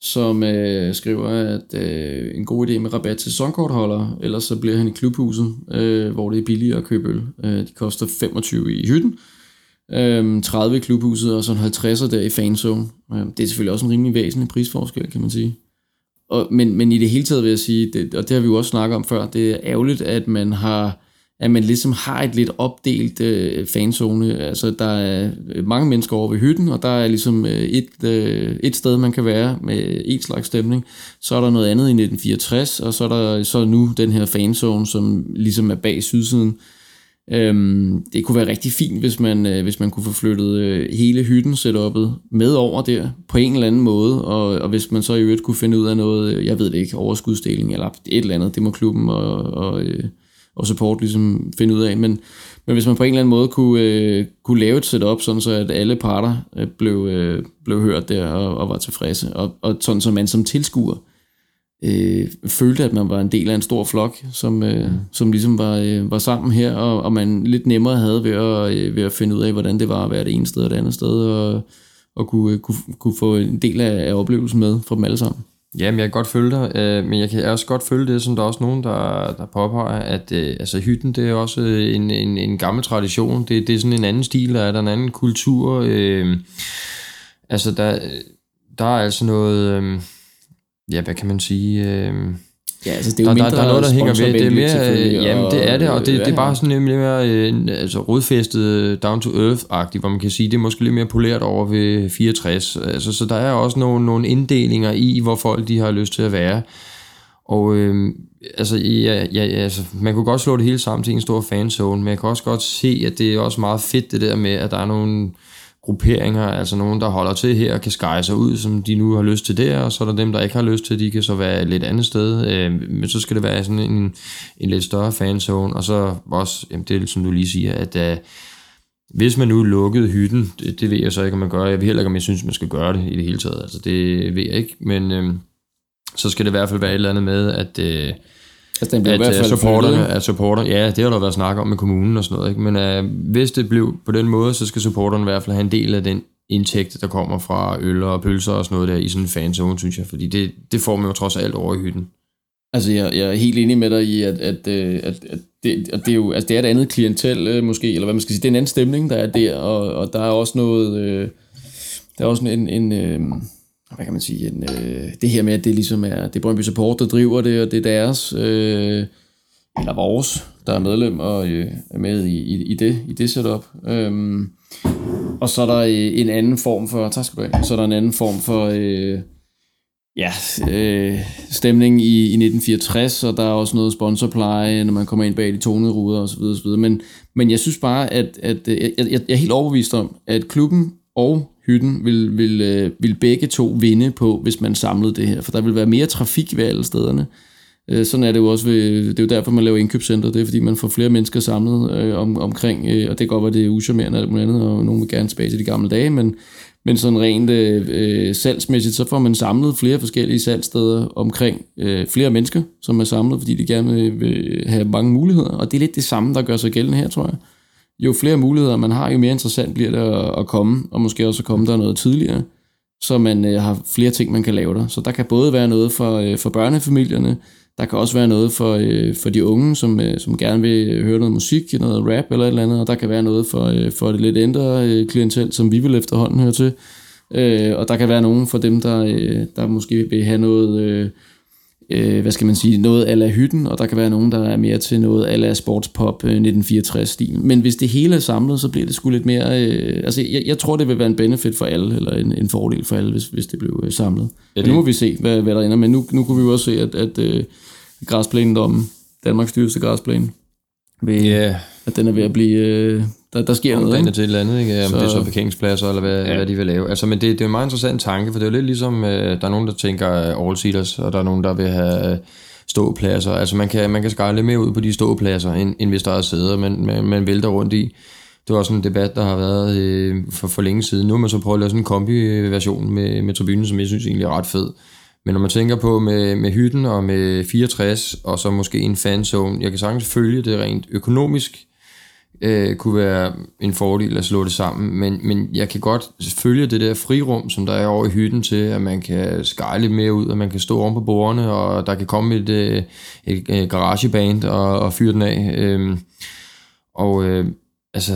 som øh, skriver, at øh, en god idé med rabat til sæsonkortholdere, ellers så bliver han i klubhuset, øh, hvor det er billigere at købe øl. Øh, de koster 25 i hytten, øh, 30 i klubhuset og så en 50'er der i fanzone. Øh, det er selvfølgelig også en rimelig væsentlig prisforskel, kan man sige. Og, men, men i det hele taget vil jeg sige, det, og det har vi jo også snakket om før, det er ærgerligt, at man har at man ligesom har et lidt opdelt øh, fanzone. Altså, der er øh, mange mennesker over ved hytten, og der er ligesom øh, et, øh, et sted, man kan være med en slags stemning. Så er der noget andet i 1964, og så er der så nu den her fanzone, som ligesom er bag sydsiden. Øhm, det kunne være rigtig fint, hvis man, øh, hvis man kunne få flyttet øh, hele hytten setupet med over der på en eller anden måde, og, og hvis man så i øvrigt kunne finde ud af noget, øh, jeg ved det ikke, overskudsdeling eller et eller andet, det må klubben og, og, øh, og support ligesom finde ud af, men, men hvis man på en eller anden måde kunne, øh, kunne lave et setup, sådan så at alle parter øh, blev, øh, blev hørt der og, og var tilfredse, og, og sådan så man som tilskuer øh, følte, at man var en del af en stor flok, som, øh, mm. som ligesom var, øh, var sammen her, og, og man lidt nemmere havde ved at, øh, ved at finde ud af, hvordan det var at være det ene sted og det andet sted, og, og kunne, kunne, kunne få en del af, af oplevelsen med fra dem alle sammen. Jamen, jeg kan godt følge dig, øh, men jeg kan også godt følge det, som der er også nogen, der, der påpeger, at øh, altså, hytten, det er også øh, en, en, en gammel tradition. Det, det er sådan en anden stil, der er der en anden kultur. Øh, altså, der, der er altså noget... Øh, ja, hvad kan man sige... Øh, Ja, altså det er jo der, mindre der, der er noget, der hænger ved. Det er mere, øh, jamen, det er det, og det, det er bare ja, sådan lidt mere øh, altså, rodfæstet, down to earth-agtigt, hvor man kan sige, det er måske lidt mere poleret over ved 64. Altså, så der er også nogle, nogle inddelinger i, hvor folk de har lyst til at være. Og øh, altså, ja, ja, altså, man kunne godt slå det hele sammen til en stor fanzone, men jeg kan også godt se, at det er også meget fedt det der med, at der er nogle grupperinger, altså nogen, der holder til her og kan skære sig ud, som de nu har lyst til der, og så er der dem, der ikke har lyst til, de kan så være et lidt andet sted, øh, men så skal det være sådan en, en lidt større fanzone, og så også, jamen det er som du lige siger, at øh, hvis man nu lukkede hytten, det, det ved jeg så ikke, om man gør, jeg ved heller ikke, om jeg synes, man skal gøre det i det hele taget, altså det ved jeg ikke, men øh, så skal det i hvert fald være et eller andet med, at øh, Altså, den blev at, i hvert fald at supporterne, at supporter, ja, det har der været snak om med kommunen og sådan noget, ikke? men uh, hvis det blev på den måde, så skal supporterne i hvert fald have en del af den indtægt, der kommer fra øl og pølser og sådan noget der i sådan en fanzone, synes jeg, fordi det, det får man jo trods alt over i hytten. Altså, jeg, jeg er helt enig med dig i, at, at, øh, at, at, det, at det, er jo, altså, det er et andet klientel, øh, måske, eller hvad man skal sige. Det er en anden stemning, der er der, og, og der er også noget... Øh, der er også en... en øh, hvad kan man sige? En, øh, det her med, at det ligesom er, det er Brøndby Support, der driver det, og det er deres, øh, eller vores, der er medlem og øh, er med i, i, i, det, i det setup. Øhm, og så er der øh, en anden form for, tak skal du have, så er der en anden form for, øh, ja, øh, stemning i, i 1964, og der er også noget sponsorpleje, når man kommer ind bag de tonede ruder osv. osv. Men, men jeg synes bare, at, at øh, jeg, jeg, jeg er helt overbevist om, at klubben og hytten vil, vil, øh, vil begge to vinde på, hvis man samlede det her. For der vil være mere trafik ved alle stederne. Øh, sådan er det jo også ved, det er jo derfor, man laver indkøbscenter. Det er fordi, man får flere mennesker samlet øh, om, omkring, øh, og det kan godt være, det er uschammerende og alt muligt andet, og nogen vil gerne tilbage til de gamle dage, men, men sådan rent øh, øh salgsmæssigt, så får man samlet flere forskellige salgssteder omkring øh, flere mennesker, som er samlet, fordi de gerne vil, vil have mange muligheder. Og det er lidt det samme, der gør sig gældende her, tror jeg. Jo flere muligheder man har, jo mere interessant bliver det at, at komme, og måske også at komme der noget tidligere, så man øh, har flere ting, man kan lave der. Så der kan både være noget for, øh, for børnefamilierne, der kan også være noget for, øh, for de unge, som, øh, som gerne vil øh, høre noget musik, noget rap eller et eller andet, og der kan være noget for, øh, for det lidt ændre øh, klientel, som vi vil efterhånden høre til. Øh, og der kan være nogen for dem, der, øh, der måske vil have noget, øh, øh, hvad skal man sige, noget ala hytten, og der kan være nogen, der er mere til noget ala sportspop øh, 1964-stil. Men hvis det hele er samlet, så bliver det sgu lidt mere... Øh, altså, jeg, jeg tror, det vil være en benefit for alle, eller en, en fordel for alle, hvis, hvis det blev øh, samlet. Ja, det... Men nu må vi se, hvad, hvad der ender. Men nu, nu kunne vi jo også se, at, at øh, græsplænen om Danmarks dyreste græsplæne, ved, Ja, at den er ved at blive... Øh, der, der sker noget, ikke? til et eller andet, ikke? Om Så- det er så parkeringspladser, eller hvad, Ja. hvad de vil lave. Altså, men det, det er en meget interessant tanke, for det er jo lidt ligesom, øh, der er nogen, der tænker øh, all-seaters, og der er nogen, der vil have øh, ståpladser. Altså, man kan, man kan skære lidt mere ud på de ståpladser, end, end hvis der er sæder, man, man, man vælter rundt i. Det var også en debat, der har været øh, for, for længe siden. Nu har man så prøvet at lave sådan en kombi-version med, med tribunen, som jeg synes egentlig er ret fed. Men når man tænker på med, med hytten og med 64, og så måske en fanzone, jeg kan sagtens følge det rent økonomisk, øh, kunne være en fordel at slå det sammen, men, men jeg kan godt følge det der frirum, som der er over i hytten til, at man kan skære lidt mere ud, og man kan stå oven på bordene, og der kan komme et, øh, et, et garageband og, og fyre den af. Øh, og øh, altså,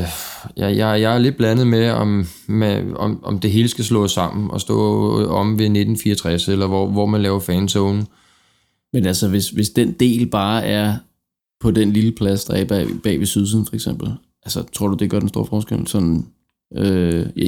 jeg, jeg, jeg er lidt blandet med om, med, om, om det hele skal slås sammen og stå om ved 1964, eller hvor, hvor man laver fanzone. Men altså, hvis, hvis den del bare er på den lille plads, der er bag, bag ved sydsiden, for eksempel, altså, tror du, det gør den store forskel? Sådan, øh, jeg,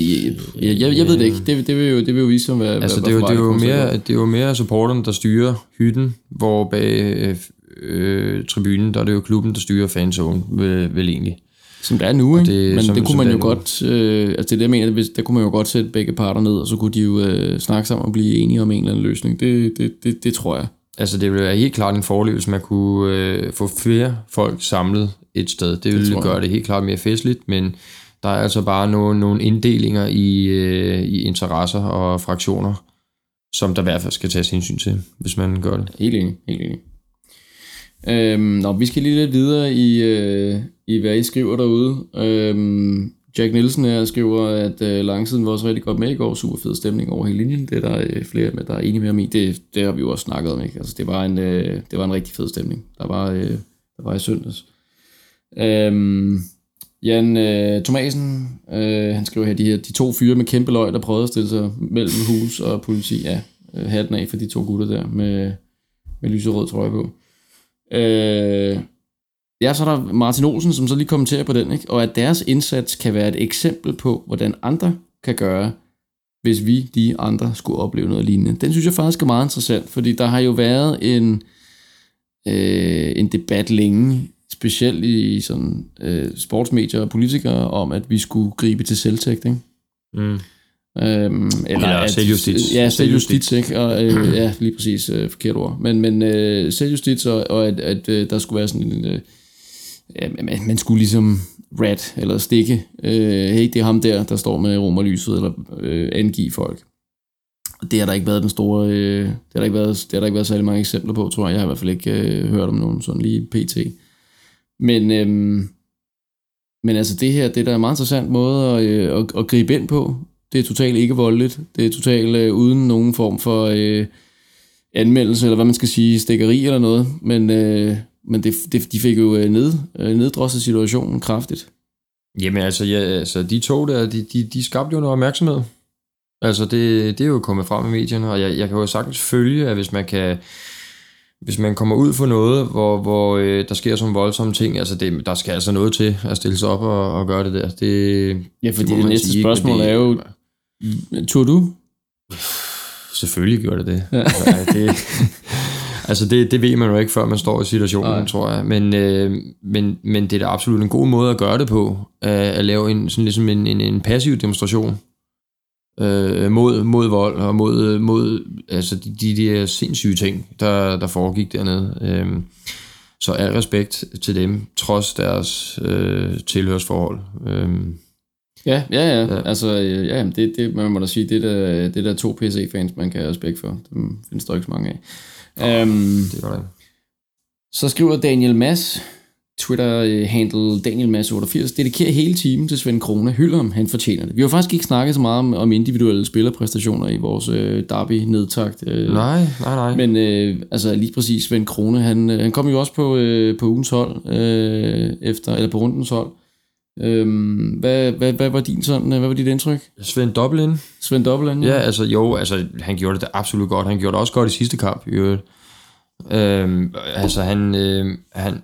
jeg, jeg, jeg, ved det ikke. Det, det, vil jo, det vil jo vise sig, hvad, Altså, hvad, det er, jo, det, er jo mere, det er jo mere supporteren, der styrer hytten, hvor bag øh, øh, tribunen, der er det jo klubben, der styrer fanzone, vel, vel egentlig. Som det er nu, ikke? det Men som- det kunne man jo godt, øh, altså det er det, jeg mener, hvis, der kunne man jo godt sætte begge parter ned, og så kunne de jo øh, snakke sammen og blive enige om en eller anden løsning. Det, det, det, det tror jeg. Altså, det ville være helt klart en fordel, hvis man kunne øh, få flere folk samlet et sted. Det ville det gøre det helt klart mere festligt, men der er altså bare nogle, nogle inddelinger i, øh, i interesser og fraktioner, som der i hvert fald skal tages hensyn til, hvis man gør det. Helt enig, helt enig. Øhm, nå, vi skal lige lidt videre i, øh, i hvad I skriver derude. Øhm, Jack Nielsen her skriver, at øh, langsiden var også rigtig godt med i går. Super fed stemning over hele linjen. Det er der øh, flere, med, der er enige med om i. Det, det har vi jo også snakket om. Ikke? Altså, det, var en, øh, det var en rigtig fed stemning. Der var, øh, der var i søndags. Øhm, Jan øh, Thomasen, øh, han skriver her, de, her, de to fyre med kæmpe løg, der prøvede at stille sig mellem hus og politi. Ja, øh, hatten af for de to gutter der med, med lyserød trøje på. Øh, ja, så er der Martin Olsen, som så lige kommenterer på den, ikke? og at deres indsats kan være et eksempel på, hvordan andre kan gøre, hvis vi, de andre, skulle opleve noget lignende. Den synes jeg faktisk er meget interessant, fordi der har jo været en, øh, en debat længe, specielt i sådan, øh, sportsmedier og politikere, om at vi skulle gribe til selvtægt, ikke? Mm. Øhm, eller Eller selvjustits. Ja, selvjustits, ikke? Og, øh, ja, lige præcis, øh, forkert ord. Men, men øh, selvjustits, og, og at, at øh, der skulle være sådan en... Øh, ja, man, man skulle ligesom rat, eller stikke. Øh, hey, det er ham der, der står med romerlyset, eller øh, angive folk. Det har der ikke været den store, øh, det har der ikke været, det har der ikke været særlig mange eksempler på, tror jeg. Jeg har i hvert fald ikke øh, hørt om nogen sådan lige pt. Men, øhm, men altså det her, det er da en meget interessant måde at, øh, at, at gribe ind på. Det er totalt ikke voldeligt. Det er totalt øh, uden nogen form for øh, anmeldelse, eller hvad man skal sige, stikkeri eller noget. Men, øh, men det, det, de fik jo øh, ned, øh, neddrosset situationen kraftigt. Jamen altså, ja, altså de to der, de, de, de skabte jo noget opmærksomhed. Altså det, det er jo kommet frem i medierne, og jeg, jeg kan jo sagtens følge, at hvis man kan hvis man kommer ud for noget, hvor, hvor øh, der sker sådan voldsomme ting, altså det, der skal altså noget til at stille sig op og, og gøre det der. Det, Ja, fordi det, man næste sige, spørgsmål det- er jo, tror du? Selvfølgelig gjorde det det. Altså, det, altså det, det ved man jo ikke, før man står i situationen, Nej. Tror jeg. Men, øh, men, men det er da absolut en god måde at gøre det på, at, at lave en, sådan ligesom en, en, en passiv demonstration øh, mod, mod vold og mod, mod altså de, de der sindssyge ting, der, der foregik dernede. Øh, så al respekt til dem, trods deres øh, tilhørsforhold. Øh, Ja, ja, ja. Ja. Altså, øh, ja, det, det man må da sige, det er, det er der to PC-fans, man kan have respekt for. Dem findes der ikke så mange af. Um, det var det. så skriver Daniel Mass, Twitter-handle Daniel Mass 88, dedikerer hele timen til Svend Krone, hylder ham, han fortjener det. Vi har faktisk ikke snakket så meget om, om individuelle spillerpræstationer i vores øh, derby-nedtagt. Øh, Nej, nej, nej. Men øh, altså lige præcis Svend Krone, han, øh, han kom jo også på, øh, på ugens hold, øh, efter, eller på rundens hold. Øhm, hvad, hvad, hvad, var din sådan, øh, hvad var dit indtryk? Svend Dublin, Svend Dobbeltland? Ja, altså jo, altså han gjorde det absolut godt. Han gjorde det også godt i sidste kamp, i øvrigt. Øhm, altså han, øh, han,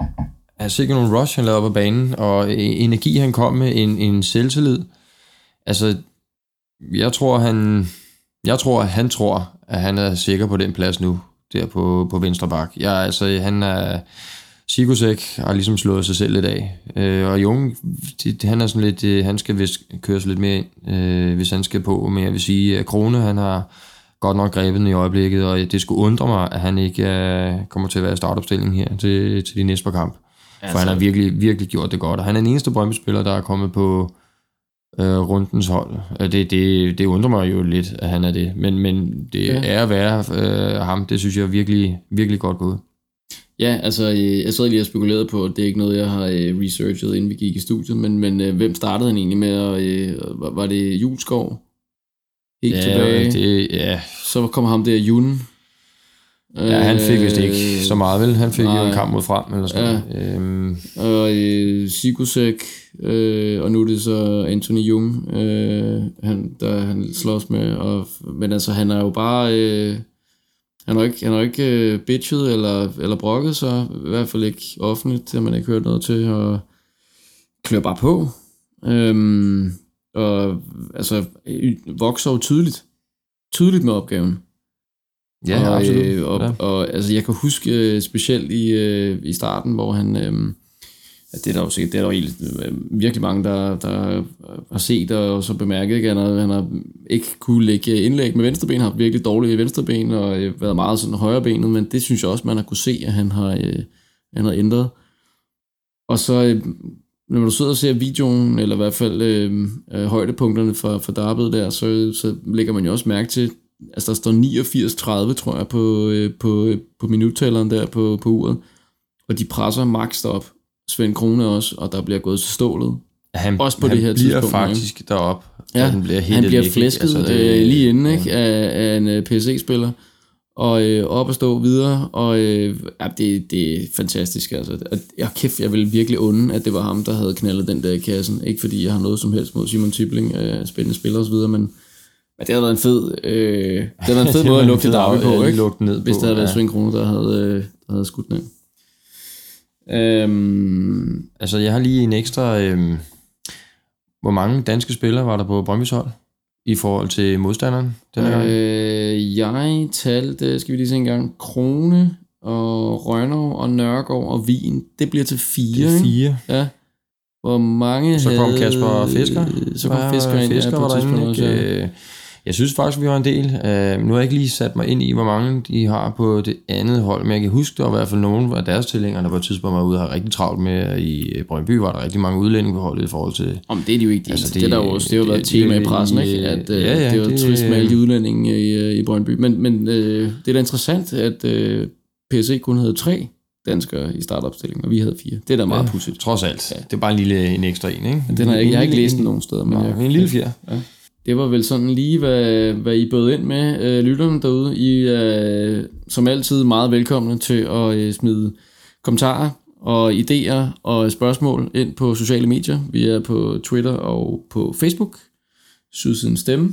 han sikkert nogle rush, han lavede på banen, og energi, han kom med, en, en selvtillid. Altså, jeg tror, han, jeg tror, at han tror, at han er sikker på den plads nu, der på, på venstre bak. Jeg, altså, han er, Sigusek har ligesom slået sig selv lidt af. Øh, og Jung, det, han er sådan lidt, øh, han skal vist køres lidt mere ind, øh, hvis han skal på. Men jeg vil sige, at Krone, han har godt nok grebet den i øjeblikket, og det skulle undre mig, at han ikke øh, kommer til at være i startopstilling her til, til de næste par kamp. Altså, For han har virkelig, virkelig gjort det godt. Og han er den eneste Brøndby-spiller, der er kommet på øh, rundens hold. Og Det, det, det undrer mig jo lidt, at han er det. Men, men det ja. er at være øh, ham. Det synes jeg er virkelig, virkelig godt gået. Ja, altså, øh, jeg sad lige og spekulerede på, det er ikke noget, jeg har øh, researchet, inden vi gik i studiet, men, men øh, hvem startede han egentlig med, og øh, var, var det Juleskov? Helt Ja, tilbage. det, ja, Så kom ham der Jun. ja, han fik vist ikke så meget, vel? Han fik jo en kamp mod frem, eller sådan noget. Øhm, Og øh, Sigusek, øh, og nu er det så Anthony Jung, øh, han, der han slås med. Og, men altså, han er jo bare... Øh, han har ikke, han har ikke øh, bitchet eller, eller brokket sig, i hvert fald ikke offentligt, det har man ikke hørt noget til, og klør bare på. Øhm, og altså, øh, vokser jo tydeligt, tydeligt med opgaven. ja, og, absolut. Øh, og, ja. ja. og altså, jeg kan huske specielt i, i starten, hvor han... Øh, at det er der jo sikkert, det er der jo helt, øh, virkelig mange, der, der øh, har set og så bemærket, ikke? Han, har, han har ikke kunne lægge indlæg med venstreben, har virkelig dårlige venstreben og øh, været meget sådan højrebenet, men det synes jeg også, man har kunne se, at han har, øh, han har ændret. Og så, når du sidder og ser videoen, eller i hvert fald øh, øh, højdepunkterne fra, fra derbyet der, så, så lægger man jo også mærke til, altså der står 89-30, tror jeg, på, øh, på, øh, på minuttælleren der på, på uret, og de presser max op. Svend Krone også, og der bliver gået til stålet. Han, også på han det her bliver tidspunkt, faktisk derop, Ja, den bliver helt Han bliver væk, ikke? flæsket altså, det, øh, lige inden ikke, af, af en øh, PC-spiller, og øh, op og stå videre, og øh, ja, det, det er fantastisk. Altså. Og, ja, kæft, jeg ville virkelig unde, at det var ham, der havde knaldet den der i kassen. Ikke fordi jeg har noget som helst mod Simon Tibling, øh, spændende spiller osv., men, men det havde været en fed, øh, det havde været en fed måde at lukke det af- på, ikke? ned hvis på, det havde været ja. Svend Krone, der havde, øh, der havde skudt den. ind. Øhm, Altså, jeg har lige en ekstra... Øhm, hvor mange danske spillere var der på Brøndby's hold i forhold til modstanderen denne gang? Øh, jeg talte, skal vi lige se en gang, Krone og Rønner og Nørgaard og Vin. Det bliver til fire, Det er ikke? fire. Ja. Hvor mange Så kom havde... Kasper Fisker. Så kom Fisker ind Fisker ja, på var tidspunkt derinde, også, ikke? ja. Øh, Jeg synes faktisk, vi har en del. Uh, nu har jeg ikke lige sat mig ind i, hvor mange de har på det andet hold, men jeg kan huske, der var i hvert fald nogen af deres tilhængere, der på et tidspunkt var ude og har rigtig travlt med, i Brøndby var der rigtig mange udlændinge på holdet i forhold til... Om det er de jo ikke de altså, det, det, der jo, det har jo været det, tema i pressen, ikke? At, ja, ja, det er jo trist med alle de udlændinge i, i Brøndby. Men, men øh, det er da interessant, at øh, PSC kun havde tre danskere i startopstillingen, og vi havde fire. Det er da meget ja, pudsigt. Trods alt. Ja. Det er bare en lille en ekstra en, ikke? Men den har jeg, jeg har ikke læst den nogen steder. Men Nej, jeg, en lille fjer. Ja. Det var vel sådan lige, hvad, hvad I bød ind med, øh, lytterne derude. I er øh, som altid meget velkomne til at øh, smide kommentarer og idéer og spørgsmål ind på sociale medier. Vi er på Twitter og på Facebook. Sydsiden Stemme.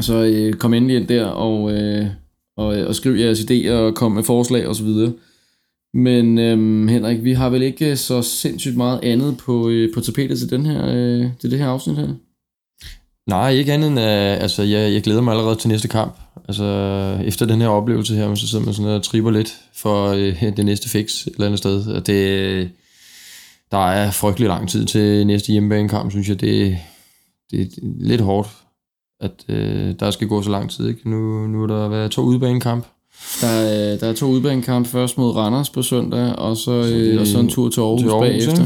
Så øh, kom endelig ind der og, øh, og, øh, og skriv jeres idéer og kom med forslag osv. Men øhm, Henrik, vi har vel ikke øh, så sindssygt meget andet på, øh, på tapetet til, den her, øh, til det her afsnit her? Nej, ikke andet end, uh, altså jeg, jeg glæder mig allerede til næste kamp. Altså efter den her oplevelse her, så sidder man sådan og tripper lidt for uh, det næste fix et eller andet sted. Og det, der er frygtelig lang tid til næste hjemmebanekamp, synes jeg. Det, det er lidt hårdt, at uh, der skal gå så lang tid. Ikke? Nu, nu er der været to udbanekamp. Der er, der er to udbanekamp først mod Randers på søndag, og så, så, det, og så en tur til Aarhus, til Aarhus bagefter.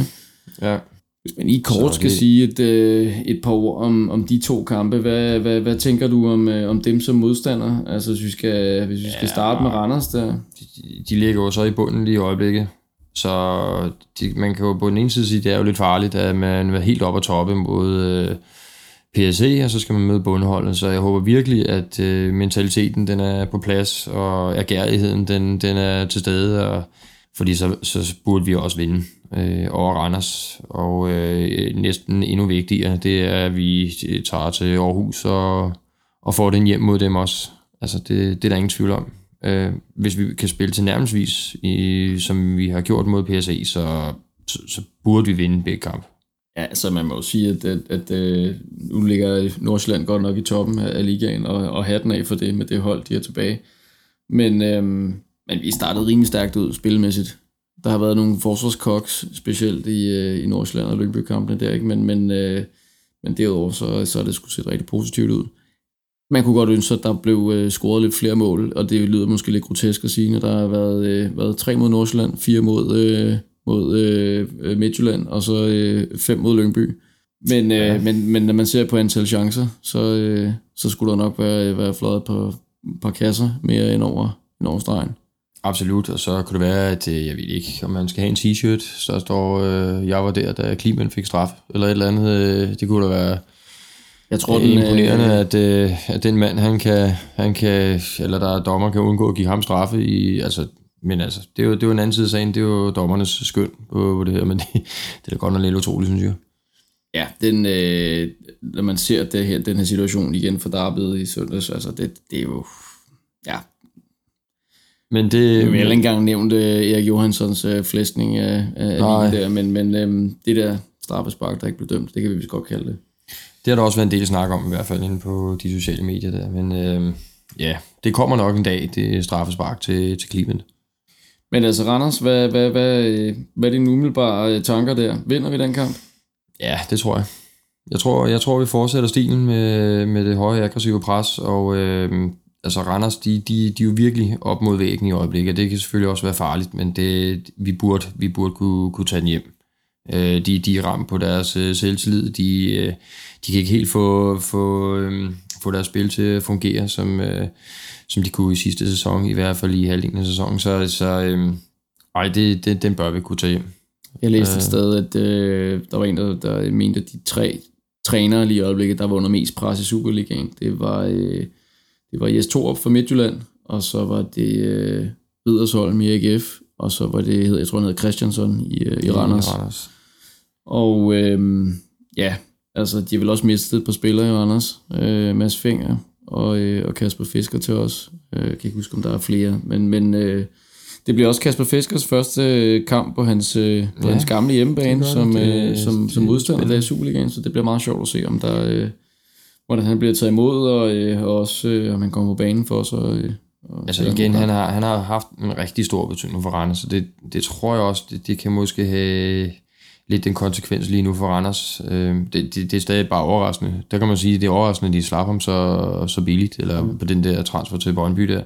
Ja. Hvis man lige kort skal det... sige et, øh, et par ord om, om de to kampe, hvad, hvad, hvad tænker du om, øh, om dem som modstander? Altså hvis vi skal, hvis vi skal ja, starte med Randers der. De, de ligger jo så i bunden lige i øjeblikket. Så de, man kan jo på den ene side sige, at det er jo lidt farligt, at man er helt op og toppe mod øh, PSC, og så skal man møde bundholdet. Så jeg håber virkelig, at øh, mentaliteten den er på plads, og ergærigheden den, den er til stede, og, fordi så, så burde vi også vinde øh, over Randers. Og øh, næsten endnu vigtigere, det er, at vi øh, tager til Aarhus og, og får den hjem mod dem også. Altså, det, det er der ingen tvivl om. Øh, hvis vi kan spille til nærmestvis, i, som vi har gjort mod PSA, så, så, så burde vi vinde begge kamp. Ja, altså man må jo sige, at, at, at, at nu ligger Nordsjælland godt nok i toppen af ligaen, og, og hatten af for det med det hold, de er tilbage. Men, øhm, men vi startede rimelig stærkt ud spilmæssigt. Der har været nogle forsvarskoks, specielt i, øh, i Nordsjælland og Lyngby-kampene der, ikke? Men, men, øh, men derudover, så, så er det skulle set rigtig positivt ud. Man kunne godt ønske, at der blev øh, scoret lidt flere mål, og det lyder måske lidt grotesk at sige, når der har været, øh, været tre mod Nordsjælland, fire mod, øh, mod øh, Midtjylland, og så øh, fem mod Lyngby. Men, øh, ja. men, men når man ser på antal chancer, så, øh, så skulle der nok være, være fløjet på et par kasser mere end over, end over stregen. Absolut, og så kunne det være, at øh, jeg ved ikke, om man skal have en t-shirt, så står, øh, jeg var der, da Kliman fik straf, eller et eller andet. Øh, det kunne da være jeg tror, det er imponerende, øh, at, øh, at den mand, han kan, han kan, eller der er dommer, kan undgå at give ham straffe i, altså, men altså, det er jo, det er jo en anden side af sagen, det er jo dommernes skøn på, på det her, men det, det er da godt nok lidt utroligt, synes jeg. Ja, den, øh, når man ser det her, den her situation igen for Darby'et i søndags, altså det, det er jo, ja, men det... Vi har ikke engang nævnt uh, Erik Johanssons uh, flæstning af, af der, men, men um, det der straffespark, der ikke blev dømt, det kan vi vist godt kalde det. Det har der også været en del snak om, i hvert fald inde på de sociale medier der, men uh, ja, det kommer nok en dag, det straffespark til, til Cleveland. Men altså, Randers, hvad, hvad, hvad, hvad er dine umiddelbare tanker der? Vinder vi den kamp? Ja, det tror jeg. Jeg tror, jeg tror vi fortsætter stilen med, med det høje aggressive pres, og øh, altså Randers, de, de, de er jo virkelig op mod væggen i øjeblikket. Det kan selvfølgelig også være farligt, men det, vi, burde, vi burde kunne, kunne tage den hjem. Øh, de, de er ramt på deres øh, selvtillid. De, øh, de kan ikke helt få, få, øh, få deres spil til at fungere, som, øh, som de kunne i sidste sæson, i hvert fald i halvdelen af sæsonen. Så, så øh, ej, det, det, den bør vi kunne tage hjem. Jeg læste et øh. sted, at øh, der var en, der, der mente, at de tre trænere lige i øjeblikket, der var under mest pres i Superligaen, det var... Øh, det var Jes Torup fra Midtjylland, og så var det øh, Ridersholm i AGF, og så var det, jeg tror han hed Christiansson i, øh, i Randers. Randers. Og øh, ja, altså de har vel også mistet på spillere i Randers. Øh, Mads Finger og, øh, og Kasper Fisker til os. Øh, jeg kan ikke huske, om der er flere, men, men øh, det bliver også Kasper Fiskers første øh, kamp på hans, øh, på ja, hans gamle hjemmebane som, det, øh, som, som modstander der i Superligaen, så det bliver meget sjovt at se, om der, øh, hvordan han bliver taget imod, og, øh, og også øh, om han kommer på banen for os. Og, øh, og altså igen, han har, han har haft en rigtig stor betydning for Randers, så det, det tror jeg også, det, det kan måske have lidt den konsekvens lige nu for Randers. Øh, det, det, det er stadig bare overraskende. Der kan man sige, at det er overraskende, at de slapper ham så, så billigt, eller mm. på den der transfer til Brøndby der.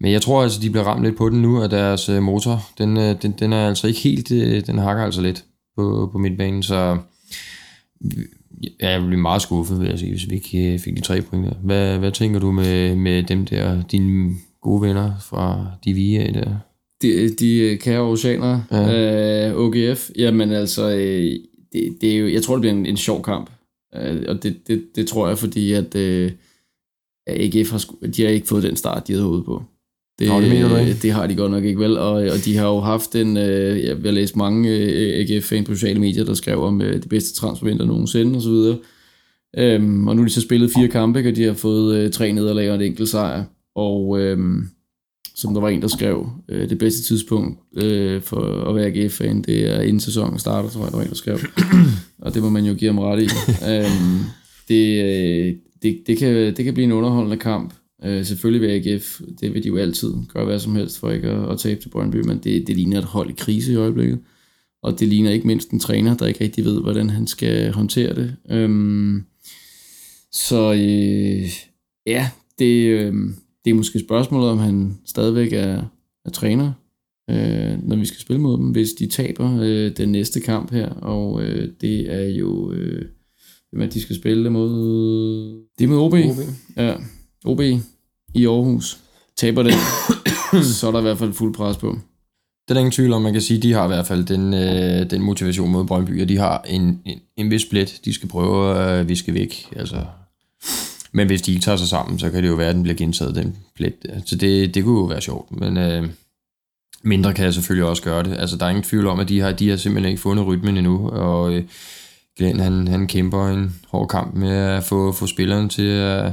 Men jeg tror altså, de bliver ramt lidt på den nu, og deres øh, motor, den, øh, den, den er altså ikke helt, øh, den hakker altså lidt på, på midtbanen, så ja, jeg bliver meget skuffet, vil jeg sige, hvis vi ikke fik de tre point der. Hvad, hvad tænker du med, med dem der, dine gode venner fra de VIA der? De, de kære oceaner, ja. øh, OGF, jamen altså, øh, det, det er jo, jeg tror, det bliver en, en sjov kamp. Øh, og det, det, det tror jeg, fordi at øh, AGF har, de har ikke fået den start, de havde hovedet på. Det, Nå, det mener du ikke? Det har de godt nok ikke vel, og, og de har jo haft en, øh, jeg har læst mange øh, AGF-fan på sociale medier, der skrev om øh, det bedste transfervinter nogensinde og så videre. Øhm, og nu har de så spillet fire kampe, og de har fået øh, tre nederlag og en enkelt sejr. Og øhm, som der var en, der skrev, øh, det bedste tidspunkt øh, for at være AGF-fan, det er inden sæsonen starter, tror jeg, der var en, der skrev. og det må man jo give ham ret i. øhm, det, øh, det, det, kan, det kan blive en underholdende kamp. Øh, selvfølgelig vil AGF, det vil de jo altid gøre hvad som helst for ikke at, at tabe til Brøndby, men det, det ligner et hold i krise i øjeblikket. Og det ligner ikke mindst en træner, der ikke rigtig ved, hvordan han skal håndtere det. Øhm, så øh, ja, det, øh, det er måske spørgsmålet, om han stadigvæk er, er træner, øh, når vi skal spille mod dem, hvis de taber øh, den næste kamp her. Og øh, det er jo, øh, hvem er de skal spille mod? Det er med OB. OB. Ja, OB i Aarhus. Taber det, så er der i hvert fald fuld pres på. Det er der ingen tvivl om, man kan sige, de har i hvert fald den, øh, den motivation mod Brøndby, og de har en, en, en vis blæt, de skal prøve at øh, viske væk. Altså, men hvis de ikke tager sig sammen, så kan det jo være, at den bliver gentaget, den plet. Så det, det kunne jo være sjovt, men øh, mindre kan jeg selvfølgelig også gøre det. Altså, der er ingen tvivl om, at de har, de har simpelthen ikke fundet rytmen endnu, og øh, Glenn, han, han kæmper en hård kamp med at få, få spilleren til at,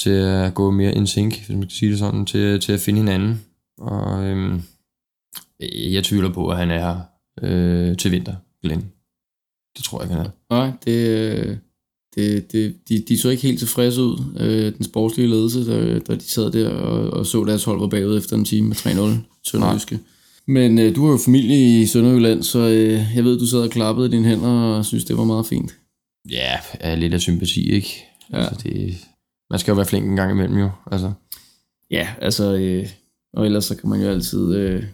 til at gå mere in sync, hvis man kan sige det sådan, til, til at finde hinanden. Og øh, jeg tvivler på, at han er her øh, til vinter, Glenn. Det tror jeg, han er. Nej, det, det, det, de, de så ikke helt tilfredse ud, øh, den sportslige ledelse, da, da de sad der og, og så deres hold var bagud efter en time med 3-0 Sønderjyske. Men øh, du har jo familie i Sønderjylland, så øh, jeg ved, du sad og klappede i dine hænder og synes, det var meget fint. Ja, er lidt af sympati, ikke? Ja. Altså, det, man skal jo være flink en gang imellem jo. Altså. Ja, altså, øh, og ellers så kan man jo altid øh,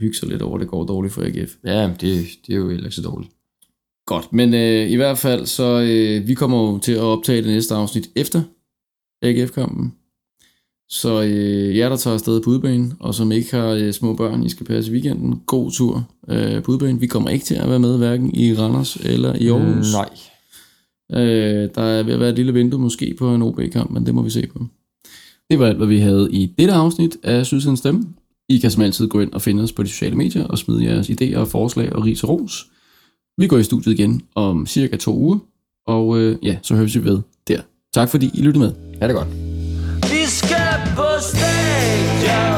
hygge sig lidt over, at det går dårligt for AGF. Ja, det, det er jo heller ikke så dårligt. Godt, men øh, i hvert fald, så øh, vi kommer jo til at optage det næste afsnit efter AGF-kampen. Så øh, jer, der tager afsted på udbanen, og som ikke har øh, små børn, I skal passe weekenden, god tur øh, på udbanen. Vi kommer ikke til at være med, hverken i Randers eller i Aarhus. Mm, nej. Øh, der er ved at være et lille vindue måske på en OB-kamp, men det må vi se på. Det var alt, hvad vi havde i dette afsnit af Sydsidens Stemme. I kan som altid gå ind og finde os på de sociale medier og smide jeres idéer og forslag og ris og ros. Vi går i studiet igen om cirka to uger, og øh, ja, så høres vi ved der. Tak fordi I lyttede med. Ha' det godt. Vi skal på stadion.